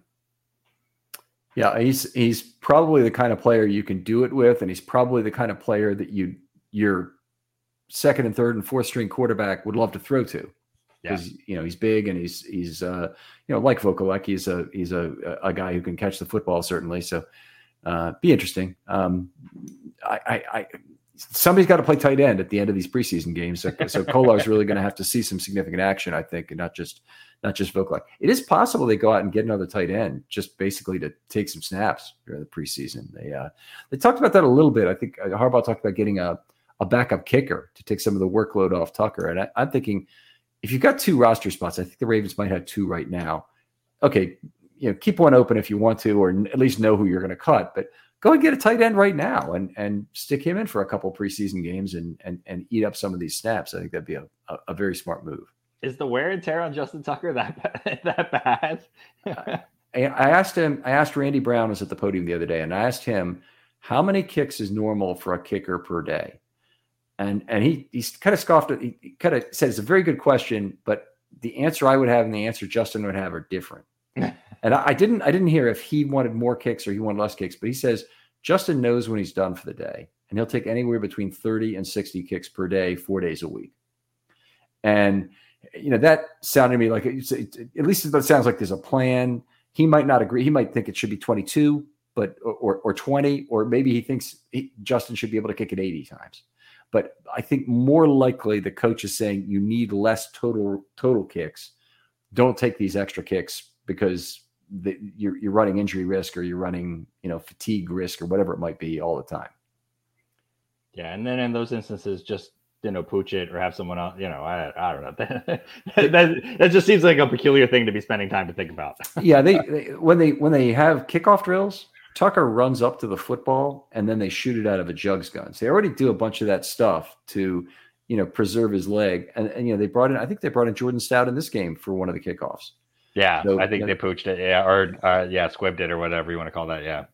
Yeah, he's he's probably the kind of player you can do it with, and he's probably the kind of player that you your second and third and fourth string quarterback would love to throw to because yeah. you know he's big and he's he's uh, you know like Vokolek, he's a he's a a guy who can catch the football certainly. So uh, be interesting. Um, I, I, I somebody's got to play tight end at the end of these preseason games. So, so Kolar's really going to have to see some significant action, I think, and not just not just Vokolek. It is possible they go out and get another tight end just basically to take some snaps during the preseason. They uh, they talked about that a little bit. I think uh, Harbaugh talked about getting a a backup kicker to take some of the workload off Tucker. And I, I'm thinking if you've got two roster spots, I think the Ravens might have two right now. Okay, you know, keep one open if you want to, or at least know who you're going to cut. But go and get a tight end right now and and stick him in for a couple preseason games and and and eat up some of these snaps. I think that'd be a, a, a very smart move. Is the wear and tear on Justin Tucker that (laughs) that bad? I, I asked him. I asked Randy Brown was at the podium the other day, and I asked him how many kicks is normal for a kicker per day, and and he he kind of scoffed. He, he kind of said it's a very good question, but the answer I would have and the answer Justin would have are different. and I, I, didn't I didn't hear if he wanted more kicks or he wanted less kicks, but he says Justin knows when he's done for the day, and he'll take anywhere between 30 and 60 kicks per day, four days a week. And you know that sounded to me like it's, it, at least it sounds like there's a plan. He might not agree. He might think it should be 22, but or or 20, or maybe he thinks he, Justin should be able to kick it 80 times. But I think more likely the coach is saying you need less total total kicks. Don't take these extra kicks because the, you're you're running injury risk or you're running you know fatigue risk or whatever it might be all the time. Yeah, and then in those instances, just you know pooch it or have someone else. You know, I I don't know. (laughs) that, that, that just seems like a peculiar thing to be spending time to think about. yeah, they, they when they when they have kickoff drills, Tucker runs up to the football and then they shoot it out of a jugs gun. So they already do a bunch of that stuff to you know preserve his leg. And, and you know they brought in I think they brought in Jordan Stout in this game for one of the kickoffs. Yeah, so, I think they poached it. Yeah, or uh, yeah, squibbed it or whatever you want to call that. Yeah.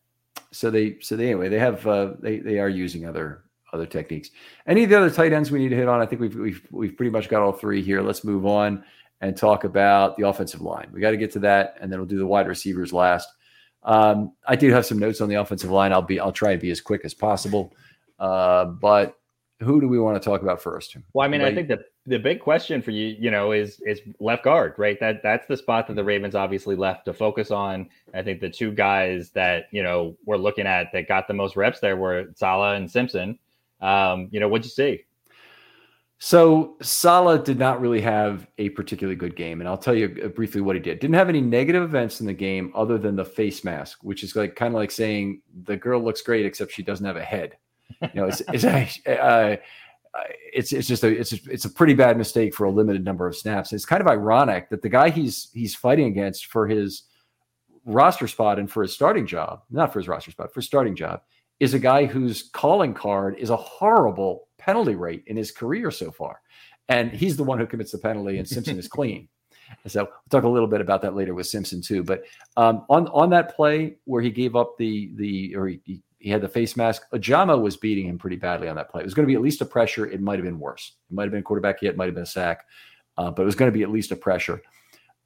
So they so they anyway they have uh, they they are using other other techniques. Any of the other tight ends we need to hit on? I think we've we've we've pretty much got all three here. Let's move on and talk about the offensive line. We got to get to that, and then we'll do the wide receivers last. Um, I do have some notes on the offensive line. I'll be I'll try and be as quick as possible. Uh, but who do we want to talk about first? Well, I mean, I think the the big question for you, you know, is is left guard, right? That that's the spot that the Ravens obviously left to focus on. I think the two guys that you know we're looking at that got the most reps there were Sala and Simpson. Um, you know, what'd you see? So Sala did not really have a particularly good game, and I'll tell you uh, briefly what he did. Didn't have any negative events in the game other than the face mask, which is like kind of like saying the girl looks great except she doesn't have a head. You know, it's, it's (laughs) uh, it's it's just a it's a, it's a pretty bad mistake for a limited number of snaps. It's kind of ironic that the guy he's he's fighting against for his roster spot and for his starting job, not for his roster spot, for starting job, is a guy whose calling card is a horrible penalty rate in his career so far, and he's the one who commits the penalty, and Simpson is (laughs) clean. So we'll talk a little bit about that later with Simpson too. But um, on on that play where he gave up the the or he, he had the face mask. Ojabo was beating him pretty badly on that play. It was going to be at least a pressure. It might have been worse. It might have been a quarterback hit. Might have been a sack, uh, but it was going to be at least a pressure.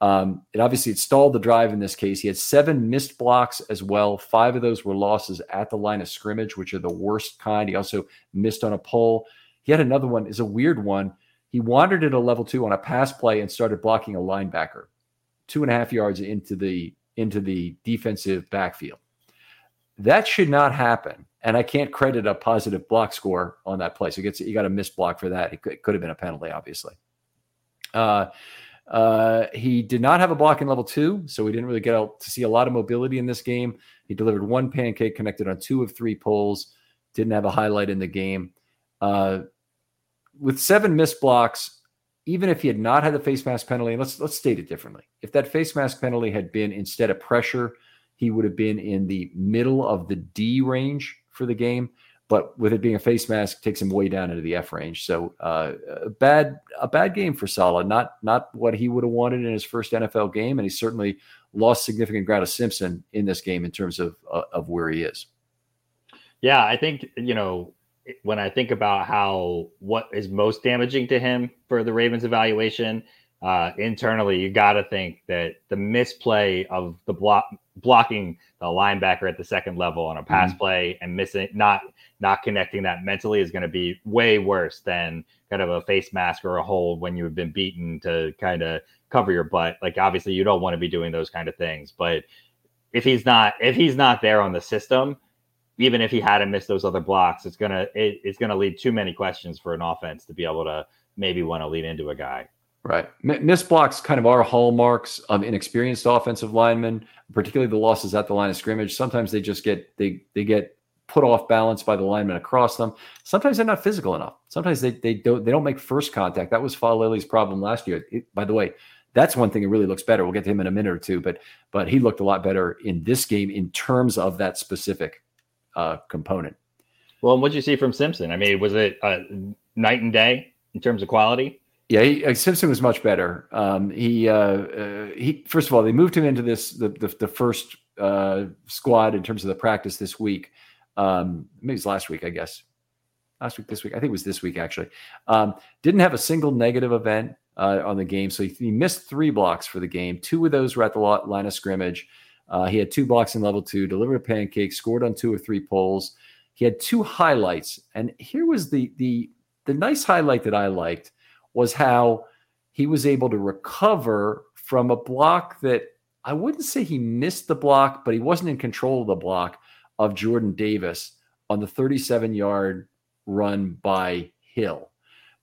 Um, it obviously it stalled the drive in this case. He had seven missed blocks as well. Five of those were losses at the line of scrimmage, which are the worst kind. He also missed on a pull. He had another one. is a weird one. He wandered at a level two on a pass play and started blocking a linebacker, two and a half yards into the into the defensive backfield. That should not happen. And I can't credit a positive block score on that play. So gets, you got a missed block for that. It could, it could have been a penalty, obviously. Uh, uh, he did not have a block in level two, so we didn't really get out to see a lot of mobility in this game. He delivered one pancake connected on two of three pulls, didn't have a highlight in the game. Uh, with seven missed blocks, even if he had not had the face mask penalty, let's let's state it differently. If that face mask penalty had been instead of pressure he would have been in the middle of the D range for the game. But with it being a face mask, takes him way down into the F range. So uh, a bad a bad game for Sala. Not not what he would have wanted in his first NFL game, and he certainly lost significant ground to Simpson in this game in terms of uh, of where he is. Yeah, I think you know when I think about how what is most damaging to him for the Ravens evaluation, uh, internally, you got to think that the misplay of the block blocking the linebacker at the second level on a pass mm-hmm. play and missing not not connecting that mentally is going to be way worse than kind of a face mask or a hold when you've been beaten to kind of cover your butt. Like obviously you don't want to be doing those kind of things, but if he's not if he's not there on the system, even if he hadn't missed those other blocks, it's gonna it, it's gonna lead too many questions for an offense to be able to maybe want to lean into a guy. Right. Miss blocks kind of are hallmarks of inexperienced offensive linemen, particularly the losses at the line of scrimmage. Sometimes they just get they they get put off balance by the lineman across them. Sometimes they're not physical enough. Sometimes they they don't they don't make first contact. That was Faalele's problem last year. It, by the way, that's one thing that really looks better. We'll get to him in a minute or two, but but he looked a lot better in this game in terms of that specific uh, component. Well, what did you see from Simpson? I mean, was it uh, night and day in terms of quality? Yeah, he, uh, Simpson was much better. Um, he uh, uh, he first of all they moved him into this the the, the first uh, squad in terms of the practice this week. Um, maybe it's last week, I guess. Last week, this week, I think it was this week actually. Um, didn't have a single negative event uh, on the game, so he, he, missed three blocks for the game. Two of those were at the line of scrimmage. Uh, he had two blocks in level two, delivered a pancake, scored on two or three pulls. He had two highlights, and here was the the the nice highlight that I liked was how he was able to recover from a block that I wouldn't say he missed the block, but he wasn't in control of the block of Jordan Davis on the 37 yard run by Hill.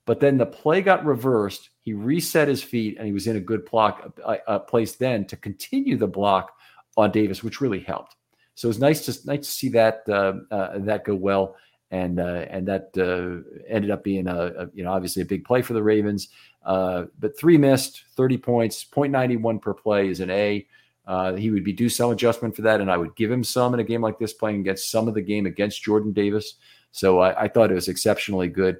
But then the play got reversed. He reset his feet and he was in a good block uh, place then to continue the block on Davis, which really helped. So it was nice to nice to see that uh, uh, that go well, and uh, and that uh, ended up being a, a, you know obviously a big play for the Ravens. Uh, but three missed, thirty points, 0.91 per play is an A. Uh, he would be due some adjustment for that, and I would give him some in a game like this, playing against some of the game against Jordan Davis. So I, I thought it was exceptionally good.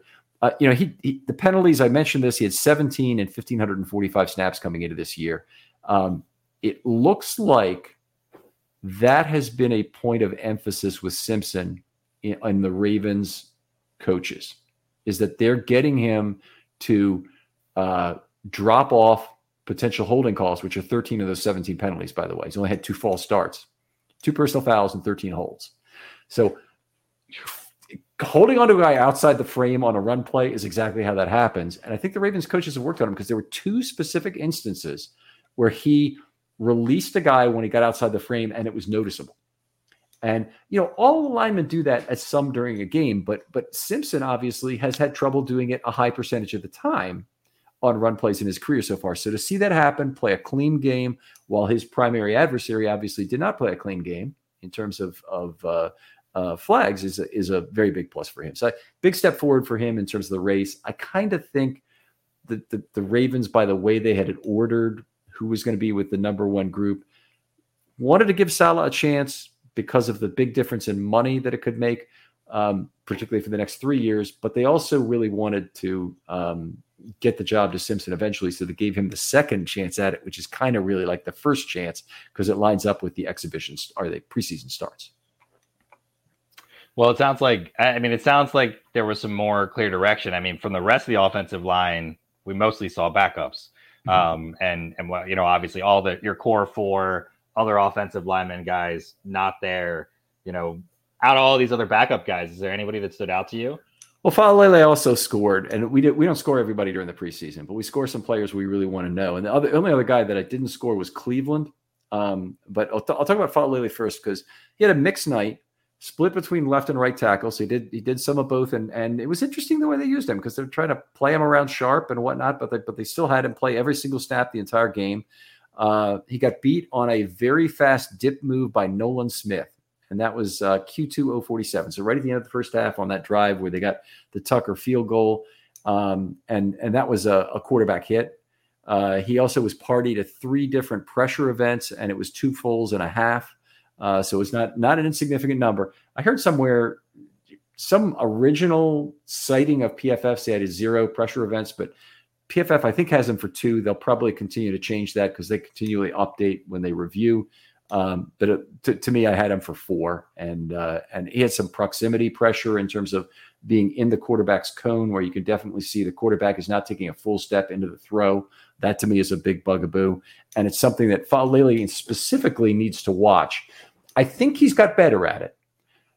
you know, he, he, the penalties. I mentioned this. He had 17 and 1545 snaps coming into this year. Um, it looks like that has been a point of emphasis with Simpson in, in the Ravens coaches is that they're getting him to uh, drop off potential holding calls, which are 13 of those 17 penalties, by the way. He's only had two false starts, two personal fouls, and 13 holds. So holding onto a guy outside the frame on a run play is exactly how that happens. And I think the Ravens coaches have worked on him because there were two specific instances where he released a guy when he got outside the frame and it was noticeable. And you know, all linemen do that at some during a game, but but Simpson obviously has had trouble doing it a high percentage of the time on run plays in his career so far. So to see that happen, play a clean game, while his primary adversary obviously did not play a clean game in terms of of uh, uh, flags, is a, is a very big plus for him. So big step forward for him in terms of the race. I kind of think that the, the Ravens, by the way they had it ordered who was going to be with the number one group. Wanted to give Sala a chance because of the big difference in money that it could make, um, particularly for the next three years. But they also really wanted to um, get the job to Simpson eventually. So they gave him the second chance at it, which is kind of really like the first chance because it lines up with the exhibitions or the preseason starts. Well, it sounds like I mean, it sounds like there was some more clear direction. I mean, from the rest of the offensive line, we mostly saw backups. Mm-hmm. Um, and and well you know, obviously, all the your core four other offensive linemen guys not there. You know, out of all these other backup guys, is there anybody that stood out to you? Well, Faalele also scored, and we did. We don't score everybody during the preseason, but we score some players we really want to know. And the other, only other guy that I didn't score was Cleveland. Um, but I'll, t- I'll, talk about Faalele first because he had a mixed night split between left and right tackles. He did he did some of both, and and it was interesting the way they used him because they're trying to play him around sharp and whatnot, but they, but they still had him play every single snap the entire game. Uh, he got beat on a very fast dip move by Nolan Smith, and that was uh, Q2 047. So right at the end of the first half on that drive where they got the Tucker field goal, um, and and that was a, a quarterback hit. Uh, he also was party to three different pressure events, and it was two fulls and a half. Uh, so it's not not an insignificant number. I heard somewhere some original citing of PFF said had zero pressure events, but PFF I think has them for two. They'll probably continue to change that because they continually update when they review. Um, but it, to, to, me, I had him for four, and uh, and he had some proximity pressure in terms of being in the quarterback's cone, where you can definitely see the quarterback is not taking a full step into the throw. That to me is a big bugaboo, and it's something that Faalele specifically needs to watch. I think he's got better at it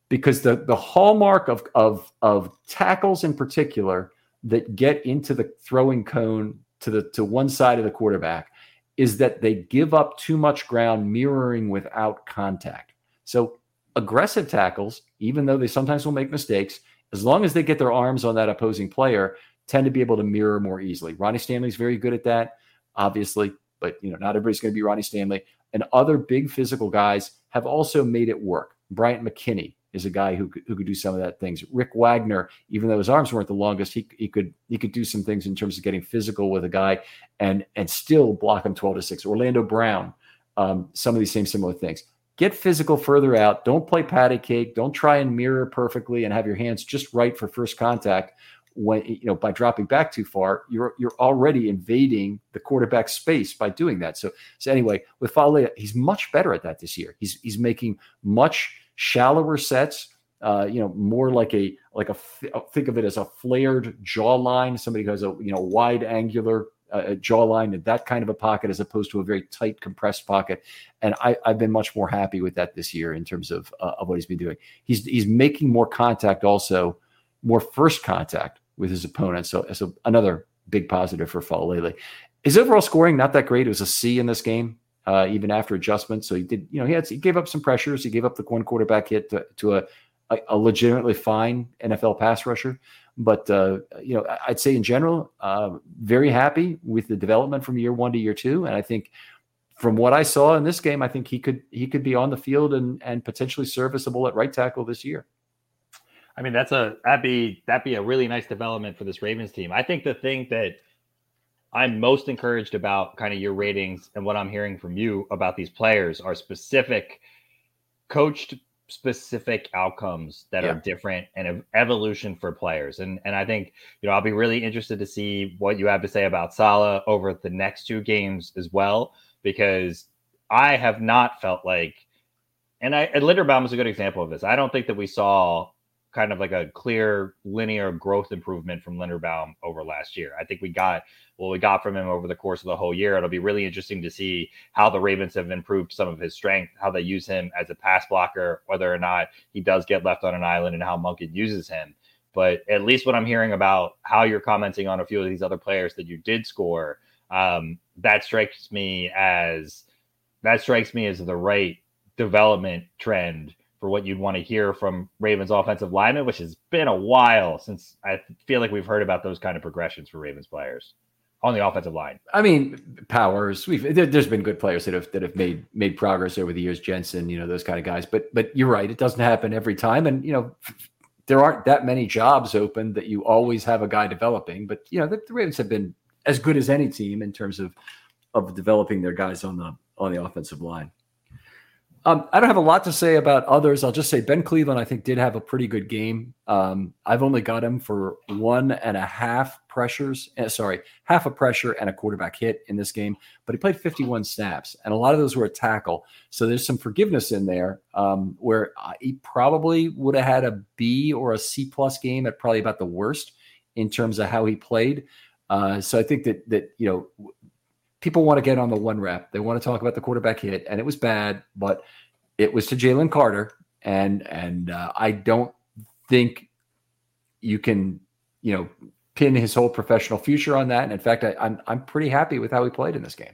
because the the hallmark of of of tackles in particular that get into the throwing cone to the to one side of the quarterback is that they give up too much ground mirroring without contact. So aggressive tackles, even though they sometimes will make mistakes, as long as they get their arms on that opposing player, tend to be able to mirror more easily. Ronnie Stanley's very good at that, obviously, but you know, not everybody's going to be Ronnie Stanley. And other big physical guys have also made it work. Bryant McKinnie is a guy who could, who could do some of that things. Rick Wagner, even though his arms weren't the longest, he, he could he could do some things in terms of getting physical with a guy and and still block him 12 to 6. Orlando Brown, um, some of these same similar things. Get physical further out. Don't play patty cake. Don't try and mirror perfectly and have your hands just right for first contact. When you know by dropping back too far, you're you're already invading the quarterback space by doing that. So so anyway, with Faalele, he's much better at that this year. He's he's making much shallower sets. Uh, you know, more like a like a think of it as a flared jawline. Somebody who has a you know wide angular uh, jawline and that kind of a pocket as opposed to a very tight compressed pocket. And I, I've been much more happy with that this year in terms of uh, of what he's been doing. He's he's making more contact, also more first contact with his opponent. So so another big positive for Faalele. His overall scoring not that great. It was a C in this game uh, even after adjustments. So he did, you know, he had he gave up some pressures. He gave up the one quarterback hit to, to a, a, legitimately fine NFL pass rusher. But uh, you know, I'd say in general, uh, very happy with the development from year one to year two, and I think from what I saw in this game, I think he could he could be on the field and and potentially serviceable at right tackle this year. I mean, that's a that'd be that'd be a really nice development for this Ravens team. I think the thing that I'm most encouraged about kind of your ratings and what I'm hearing from you about these players are specific coached specific outcomes that yeah. are different and evolution for players. And and I think, you know, I'll be really interested to see what you have to say about Sala over the next two games as well, because I have not felt like and I and Linderbaum is a good example of this. I don't think that we saw kind of like a clear linear growth improvement from Linderbaum over last year. I think we got what we got from him over the course of the whole year. It'll be really interesting to see how the Ravens have improved some of his strength, how they use him as a pass blocker, whether or not he does get left on an island, and how Monken uses him. But at least what I'm hearing about how you're commenting on a few of these other players that you did score, um, that strikes me as that strikes me as the right development trend for what you'd want to hear from Ravens offensive linemen, which has been a while since I feel like we've heard about those kind of progressions for Ravens players on the offensive line. I mean, Powers. We've there, has been good players that have that have made made progress over the years. Jensen, you know, those kind of guys. But but you're right, it doesn't happen every time, and you know. There aren't that many jobs open that you always have a guy developing, but you know the, the Ravens have been as good as any team in terms of of developing their guys on the on the offensive line. Um, I don't have a lot to say about others. I'll just say Ben Cleveland, I think, did have a pretty good game. Um, I've only got him for one and a half pressures. Uh, sorry, half a pressure and a quarterback hit in this game, but he played 51 snaps, and a lot of those were a tackle. So there's some forgiveness in there um, where he probably would have had a B or a C plus game at probably about the worst in terms of how he played. Uh, so I think that that you know people want to get on the one rep. They want to talk about the quarterback hit, and it was bad, but it was to Jalen Carter, and and uh, I don't think you can, you know, pin his whole professional future on that. And in fact, I, I'm I'm pretty happy with how he played in this game.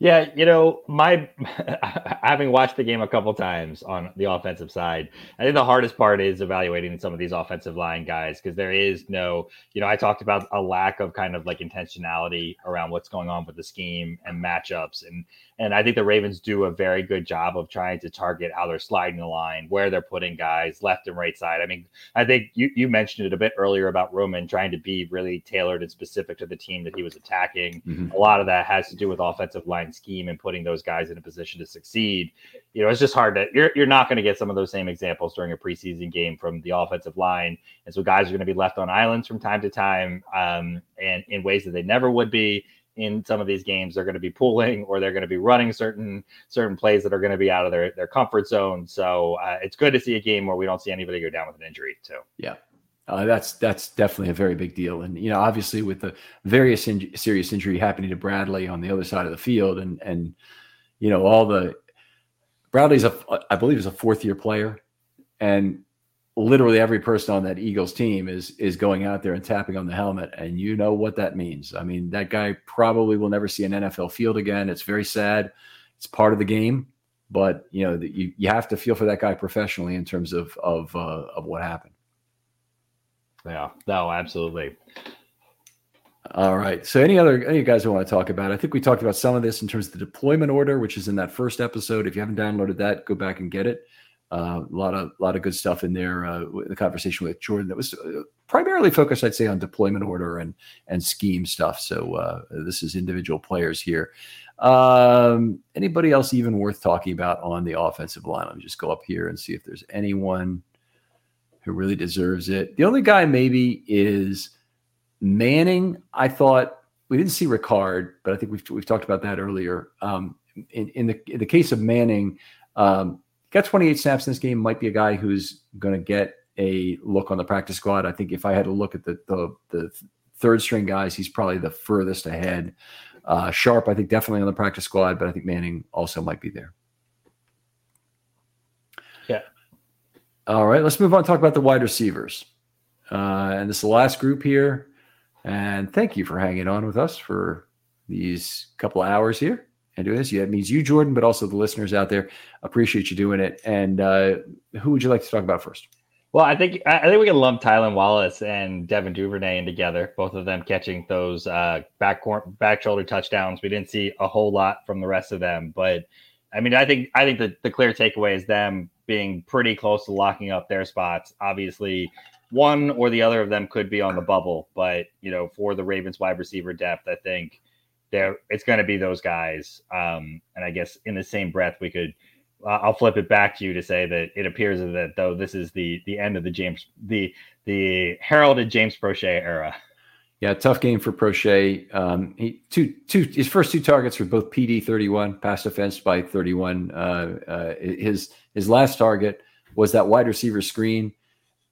Yeah, you know, my (laughs) having watched the game a couple times on the offensive side, I think the hardest part is evaluating some of these offensive line guys because there is no, you know, I talked about a lack of kind of like intentionality around what's going on with the scheme and matchups and and I think the Ravens do a very good job of trying to target how they're sliding the line, where they're putting guys left and right side. I mean, I think you, you mentioned it a bit earlier about Roman trying to be really tailored and specific to the team that he was attacking. Mm-hmm. A lot of that has to do with offensive line scheme and putting those guys in a position to succeed. You know, it's just hard to, you're, you're not going to get some of those same examples during a preseason game from the offensive line. And so guys are going to be left on islands from time to time um, and in ways that they never would be in some of these games they're going to be pulling or they're going to be running certain certain plays that are going to be out of their their comfort zone. So uh, it's good to see a game where we don't see anybody go down with an injury too. Yeah. Uh, that's that's definitely a very big deal, and you know, obviously, with the various in- serious injury happening to Bradley on the other side of the field, and and you know, all the Bradley's a, I believe, is a fourth year player, and literally every person on that Eagles team is is going out there and tapping on the helmet, and you know what that means. I mean, that guy probably will never see an NFL field again. It's very sad. It's part of the game, but you know, you you have to feel for that guy professionally in terms of of uh, of what happened. Yeah, no, absolutely. All right. So, any other any guys who want to talk about? I think we talked about some of this in terms of the deployment order, which is in that first episode. If you haven't downloaded that, go back and get it. Uh, a lot of lot of good stuff in there. Uh, the conversation with Jordan that was uh, primarily focused, I'd say, on deployment order and and scheme stuff. So uh, this is individual players here. Um, anybody else even worth talking about on the offensive line? Let me just go up here and see if there's anyone who really deserves it. The only guy maybe is Manning. I thought we didn't see Ricard, but I think we've we've talked about that earlier. Um, in, in the in the case of Manning, um, got 28 snaps in this game. Might be a guy who's going to get a look on the practice squad. I think if I had to look at the the, the third string guys, he's probably the furthest ahead. Uh, Sharp, I think, definitely on the practice squad, but I think Manning also might be there. Yeah. All right, let's move on. talk about the wide receivers. Uh, and this is the last group here. And thank you for hanging on with us for these couple of hours here and doing this. Yeah, it means you, Jordan, but also the listeners out there. Appreciate you doing it. And uh, who would you like to talk about first? Well, I think I think we can lump Tylan Wallace and Devin Duvernay in together. Both of them catching those uh, back back shoulder touchdowns. We didn't see a whole lot from the rest of them, but I mean, I think I think the, the clear takeaway is them being pretty close to locking up their spots. Obviously, one or the other of them could be on the bubble, but you know, for the Ravens wide receiver depth, I think there it's going to be those guys. Um, and I guess in the same breath, we could. Uh, I'll flip it back to you to say that it appears that though this is the the end of the James the the heralded James Proche era. Yeah, tough game for Proche. Um, he two two his first two targets were both PD thirty one, pass defense by thirty one. Uh, uh, his his last target was that wide receiver screen.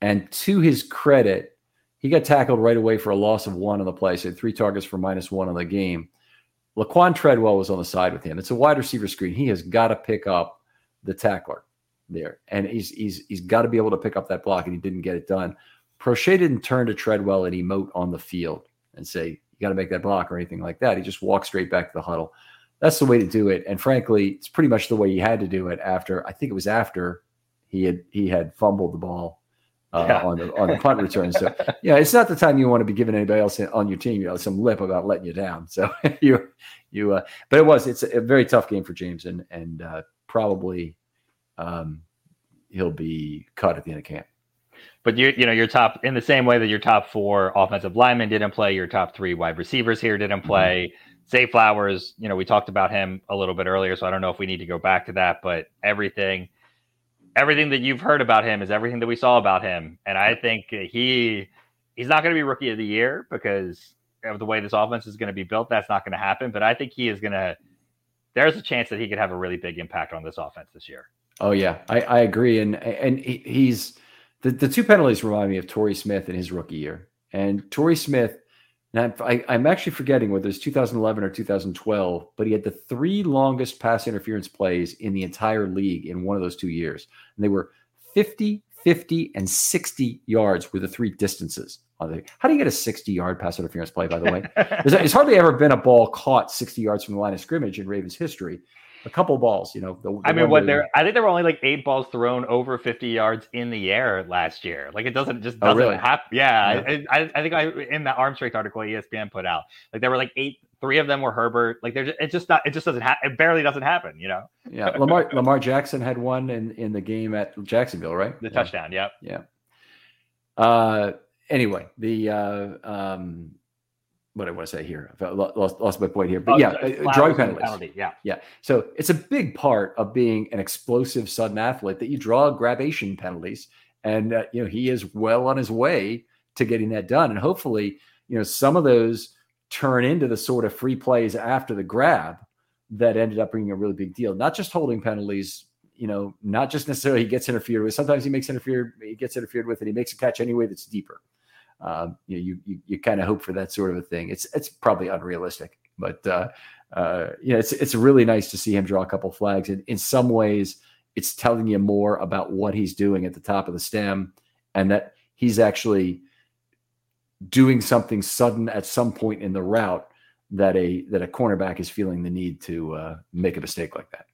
And to his credit, he got tackled right away for a loss of one on the play. So three targets for minus one on the game. Laquan Treadwell was on the side with him. It's a wide receiver screen. He has got to pick up the tackler there. And he's he's he's got to be able to pick up that block, and he didn't get it done. Proche didn't turn to Treadwell and emote on the field and say, you got to make that block or anything like that. He just walked straight back to the huddle that's the way to do it. And frankly, it's pretty much the way he had to do it after I think it was after he had he had fumbled the ball uh, yeah. on the on the punt return. So yeah, it's not the time you want to be giving anybody else on your team you know some lip about letting you down. So (laughs) you you uh, but it was it's a, very tough game for James and and uh, probably um, he'll be cut at the end of camp. But you you know your top in the same way that your top four offensive linemen didn't play, your top three wide receivers here didn't mm-hmm. play. Mm-hmm Zay Flowers, you know, we talked about him a little bit earlier, so I don't know if we need to go back to that, but everything everything that you've heard about him is everything that we saw about him. And I think he he's not going to be rookie of the year because of the way this offense is going to be built. That's not going to happen. But I think he is going to. There's a chance that he could have a really big impact on this offense this year. Oh yeah, I, I agree. And and he's the the two penalties remind me of Torrey Smith in his rookie year. And Torrey Smith now, I, am actually forgetting whether it's 2011 or 2012, but he had the three longest pass interference plays in the entire league in one of those two years. And they were 50, 50, and 60 yards were the three distances. How do you get a 60 yard pass interference play, by the way? (laughs) There's, hardly ever been a ball caught 60 yards from the line of scrimmage in Ravens history a couple balls, you know. The, the I mean, what there? I think there were only like eight balls thrown over 50 yards in the air last year. Like it doesn't just oh, doesn't oh, really? happen. Yeah, yeah. I, I, think I in the arm strength article ESPN put out, like there were like eight. Three of them were Herbert. Like there's, it just not. It just doesn't happen. It barely doesn't happen. You know. Yeah, Lamar Lamar Jackson had one in in the game at Jacksonville, right? The yeah. touchdown. Yep. Yeah. Uh. Anyway, the uh, um, what I want to say here. I lost, lost my point here, but oh, yeah, uh, drawing penalties. Penalty, yeah, yeah. So it's a big part of being an explosive sudden athlete that you draw grabation penalties, and uh, you know he is well on his way to getting that done. And hopefully, you know some of those turn into the sort of free plays after the grab that ended up being a really big deal. Not just holding penalties, you know, not just necessarily he gets interfered with. Sometimes he makes interfered, he gets interfered with, and he makes a catch anyway that's deeper. Um, you know, you you, you kind of hope for that sort of a thing. It's it's probably unrealistic, but uh, uh, it's it's really nice to see him draw a couple flags. And in some ways, it's telling you more about what he's doing at the top of the stem, and that he's actually doing something sudden at some point in the route that a that a cornerback is feeling the need to uh, make a mistake like that.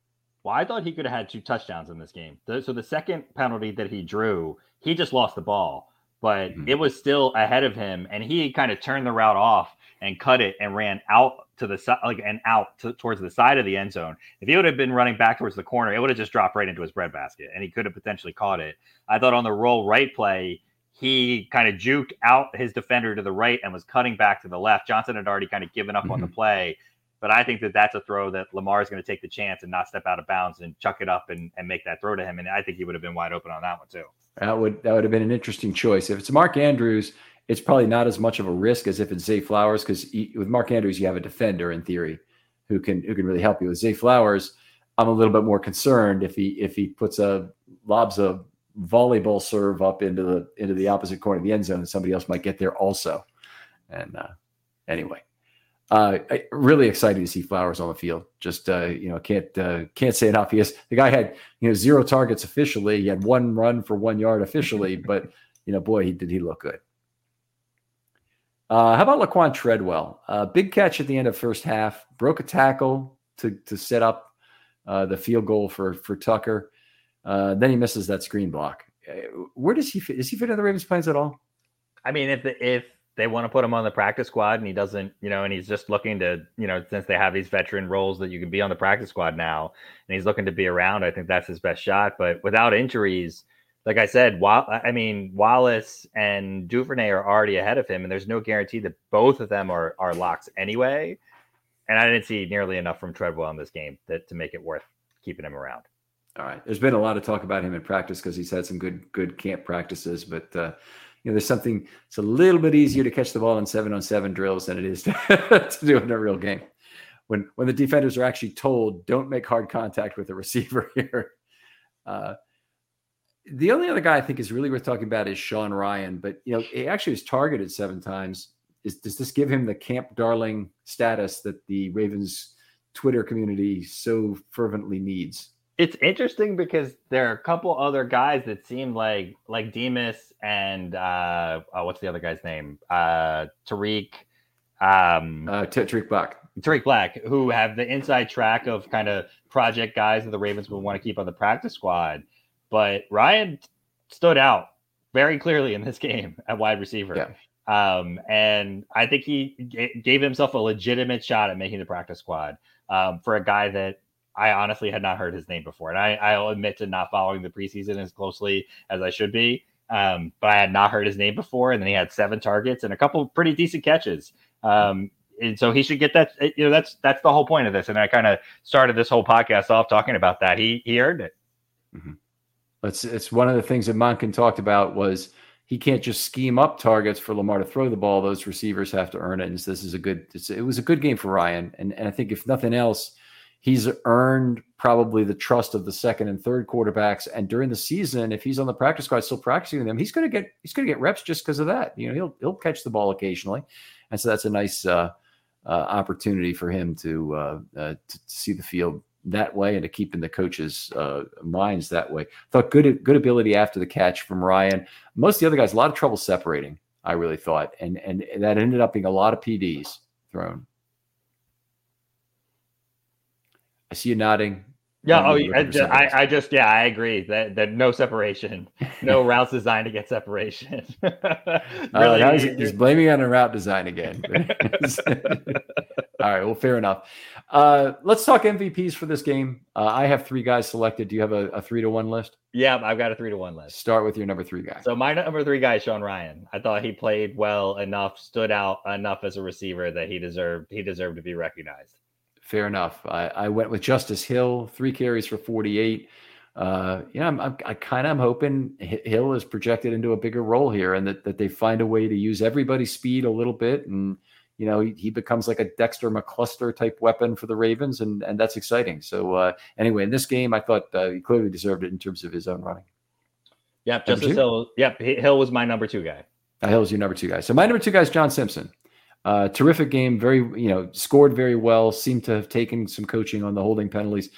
Well, I thought he could have had two touchdowns in this game. so the second penalty that he drew, he just lost the ball, but mm-hmm. it was still ahead of him, and he kind of turned the route off and cut it and ran out to the side, like and out to, towards the side of the end zone. If he would have been running back towards the corner, it would have just dropped right into his breadbasket, and he could have potentially caught it. I thought on the roll right play, he kind of juked out his defender to the right and was cutting back to the left. Johnson had already kind of given up mm-hmm. on the mm-hmm. play, but I think that that's a throw that Lamar is going to take the chance and not step out of bounds and chuck it up and, and make that throw to him. And I think he would have been wide open on that one too. That would that would have been an interesting choice. If it's Mark Andrews, it's probably not as much of a risk as if it's Zay Flowers because with Mark Andrews you have a defender in theory who can who can really help you. With Zay Flowers, I'm a little bit more concerned if he if he puts a lobs a volleyball serve up into the into the opposite corner of the end zone, and somebody else might get there also. And uh, anyway, uh, really excited to see Flowers on the field. Just uh, you know, can't uh, can't say enough. He has, the guy had you know zero targets officially. He had one run for one yard officially, but you know, boy, he did he look good. Uh, how about Laquan Treadwell? Uh, big catch at the end of first half, broke a tackle to to set up uh, the field goal for for Tucker. Uh, then he misses that screen block. Uh, where does he fit? Does he fit in the Ravens' plans at all? I mean, if the, if they want to put him on the practice squad and he doesn't, you know, and he's just looking to, you know, since they have these veteran roles that you can be on the practice squad now, and he's looking to be around, I think that's his best shot. But without injuries, like I said, while I mean Wallace and Duvernay are already ahead of him, and there's no guarantee that both of them are are locks anyway. And I didn't see nearly enough from Treadwell in this game that to make it worth keeping him around. All right. There's been a lot of talk about him in practice because he's had some good good camp practices, but uh, you know, there's something. It's a little bit easier to catch the ball in seven on seven drills than it is (laughs) to, to do in a real game. When when the defenders are actually told, don't make hard contact with the receiver (laughs) here. Uh, the only other guy I think is really worth talking about is Sean Ryan, but you know, he actually was targeted seven times. Is, does this give him the camp darling status that the Ravens Twitter community so fervently needs? It's interesting because there are a couple other guys that seem like like Demus and uh, oh, what's the other guy's name? Uh, Tarik. Um, uh, Tarik Black. Tarik Black, who have the inside track of kind of project guys that the Ravens would want to keep on the practice squad. But Ryan stood out very clearly in this (laughs) game at wide receiver. Yeah. Um, and I think he g- gave himself a legitimate shot at making the practice squad um, for a guy that I honestly had not heard his name before, and I, I'll admit to not following the preseason as closely as I should be. Um, but I had not heard his name before, and then he had seven targets and a couple pretty decent catches. Um, and so he should get that. You know, that's that's the whole point of this. And I kind of started this whole podcast off talking about that. He he earned it. Mm-hmm. It's it's one of the things that Monken talked about was he can't just scheme up targets for Lamar to throw the ball. Those receivers have to earn it. And so this is a good. it was a good game for Ryan. and and I think if nothing else he's earned probably the trust of the second and third quarterbacks. And during the season, if he's on the practice squad still practicing them, he's going to get he's to get reps just because of that. You know, he'll he'll catch the ball occasionally, and so that's a nice uh, uh, opportunity for him to, uh, uh to see the field that way and to keep in the coaches' uh, minds that way. Thought good good ability after the catch from Ryan. Most of the other guys, a lot of trouble separating. I really thought, and and that ended up being a lot of PDs thrown. I see you nodding. Yeah. Oh, I, I, I, just, yeah, I agree that, that no separation, no (laughs) routes designed to get separation. (laughs) Uh, really, uh, he's, he's, blaming on a route design again. (laughs) All right. Well, fair enough. Uh, let's talk MVPs for this game. Uh, I have three guys selected. Do you have a, a, three to one list? Yeah, I've got a three to one list. Start with your number three guy. So my number three guy, is Sean Ryan. I thought he played well enough, stood out enough as a receiver that he deserved he deserved to be recognized. Fair enough. I, I went with Justice Hill, three carries for 48. Uh, yeah, I'm, I'm, i kind of am hoping Hill is projected into a bigger role here, and that, that they find a way to use everybody's speed a little bit, and you know, he, he, becomes like a Dexter McCluster type weapon for the Ravens, and and that's exciting. So uh, anyway, in this game, I thought uh, he clearly deserved it in terms of his own running. Yep, Justice Hill. Yep, Hill was my number two guy. Uh, Hill was your number two guy. So my number two guy is John Simpson. Uh, terrific game, very you know scored very well. Seemed to have taken some coaching on the holding penalties.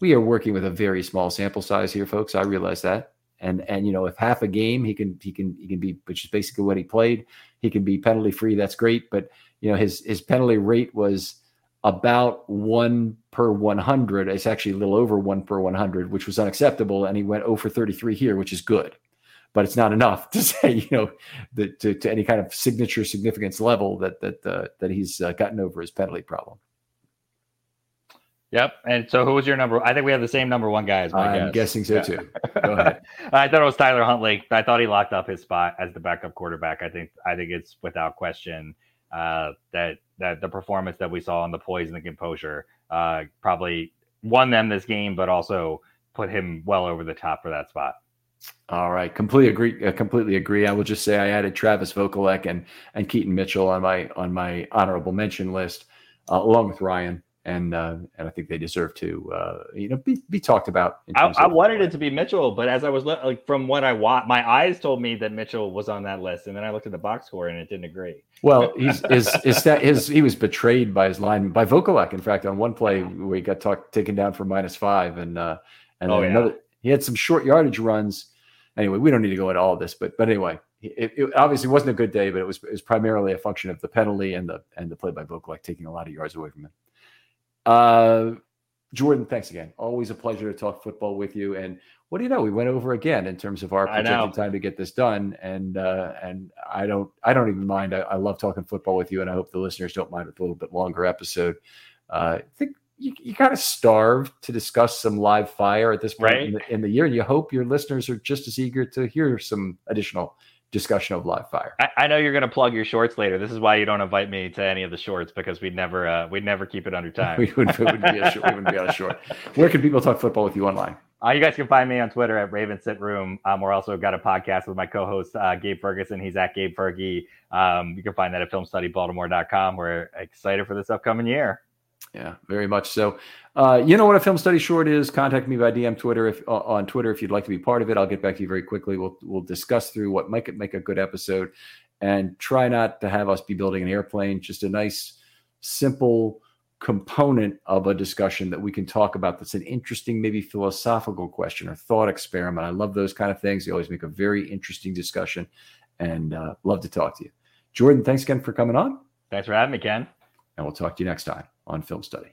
We are working with a very small sample size here, folks. I realize that, and and you know if half a game he can he can he can be, which is basically what he played. He can be penalty free. That's great, but you know his his penalty rate was about one per 100. It's actually a little over one per 100, which was unacceptable. And he went over 33 here, which is good but it's not enough (laughs) to say you know that to, to any kind of signature significance level that that uh, that he's uh, gotten over his penalty problem. Yep. And so, who was your number? I think we have the same number one guy as my I'm guess. guessing so yeah. too. Go ahead. (laughs) I thought it was Tyler Huntley. I thought he locked up his spot as the backup quarterback. I think I think it's without question uh, that that the performance that we saw on the poise and the composure uh, probably won them this game, but also put him well over the top for that spot. All right, completely agree. Uh, completely agree. I will just say I added Travis Vokolek and and Keaton Mitchell on my on my honorable mention list, uh, along with Ryan, and uh, and I think they deserve to uh, you know be, be talked about. I, I wanted it to be Mitchell, but as I was like from what I watched, my eyes told me that Mitchell was on that list, and then I looked at the box score and it didn't agree. Well, he's his his, his he was betrayed by his line by Vokolek. In fact, on one play he got talk, taken down for minus five, and uh, and oh, yeah. another he had some short yardage runs anyway, we don't need to go into all of this, but but anyway, it, it, obviously wasn't a good day, but it was it was primarily a function of the penalty and the and the play by Vokolek taking a lot of yards away from him. Uh, Jordan, thanks again. Always a pleasure to talk football with you. And what do you know? We went over again in terms of our projected time to get this done. And uh, and I don't I don't even mind. I, I, love talking football with you, and I hope the listeners don't mind a little bit longer episode. Uh, I think you, you kind of starve to discuss some live fire at this point right. in, the, in, the, year, and you hope your listeners are just as eager to hear some additional discussion of live fire. I, I know you're going to plug your shorts later. This is why you don't invite me to any of the shorts because we'd never uh, we'd never keep it under (laughs) time. we, wouldn't, wouldn't be a short, we wouldn't be on a short. Where can people talk football with you online? Uh, you guys can find me on Twitter at Raven Sit Room. Um, we're also got a podcast with my co-host uh, Gabe Ferguson. He's at Gabe Fergie. Um, you can find that at FilmStudyBaltimore.com. We're excited for this upcoming year. Yeah, very much so. Uh, you know what a film study short is? Contact me by DM Twitter if uh, on Twitter if you'd like to be part of it. I'll get back to you very quickly. We'll we'll discuss through what might make a good episode, and try not to have us be building an airplane. Just a nice, simple component of a discussion that we can talk about. That's an interesting, maybe philosophical question or thought experiment. I love those kind of things. They always make a very interesting discussion, and uh, love to talk to you. Jordan, thanks again for coming on. Thanks for having me, Ken. And we'll talk to you next time on Film Study.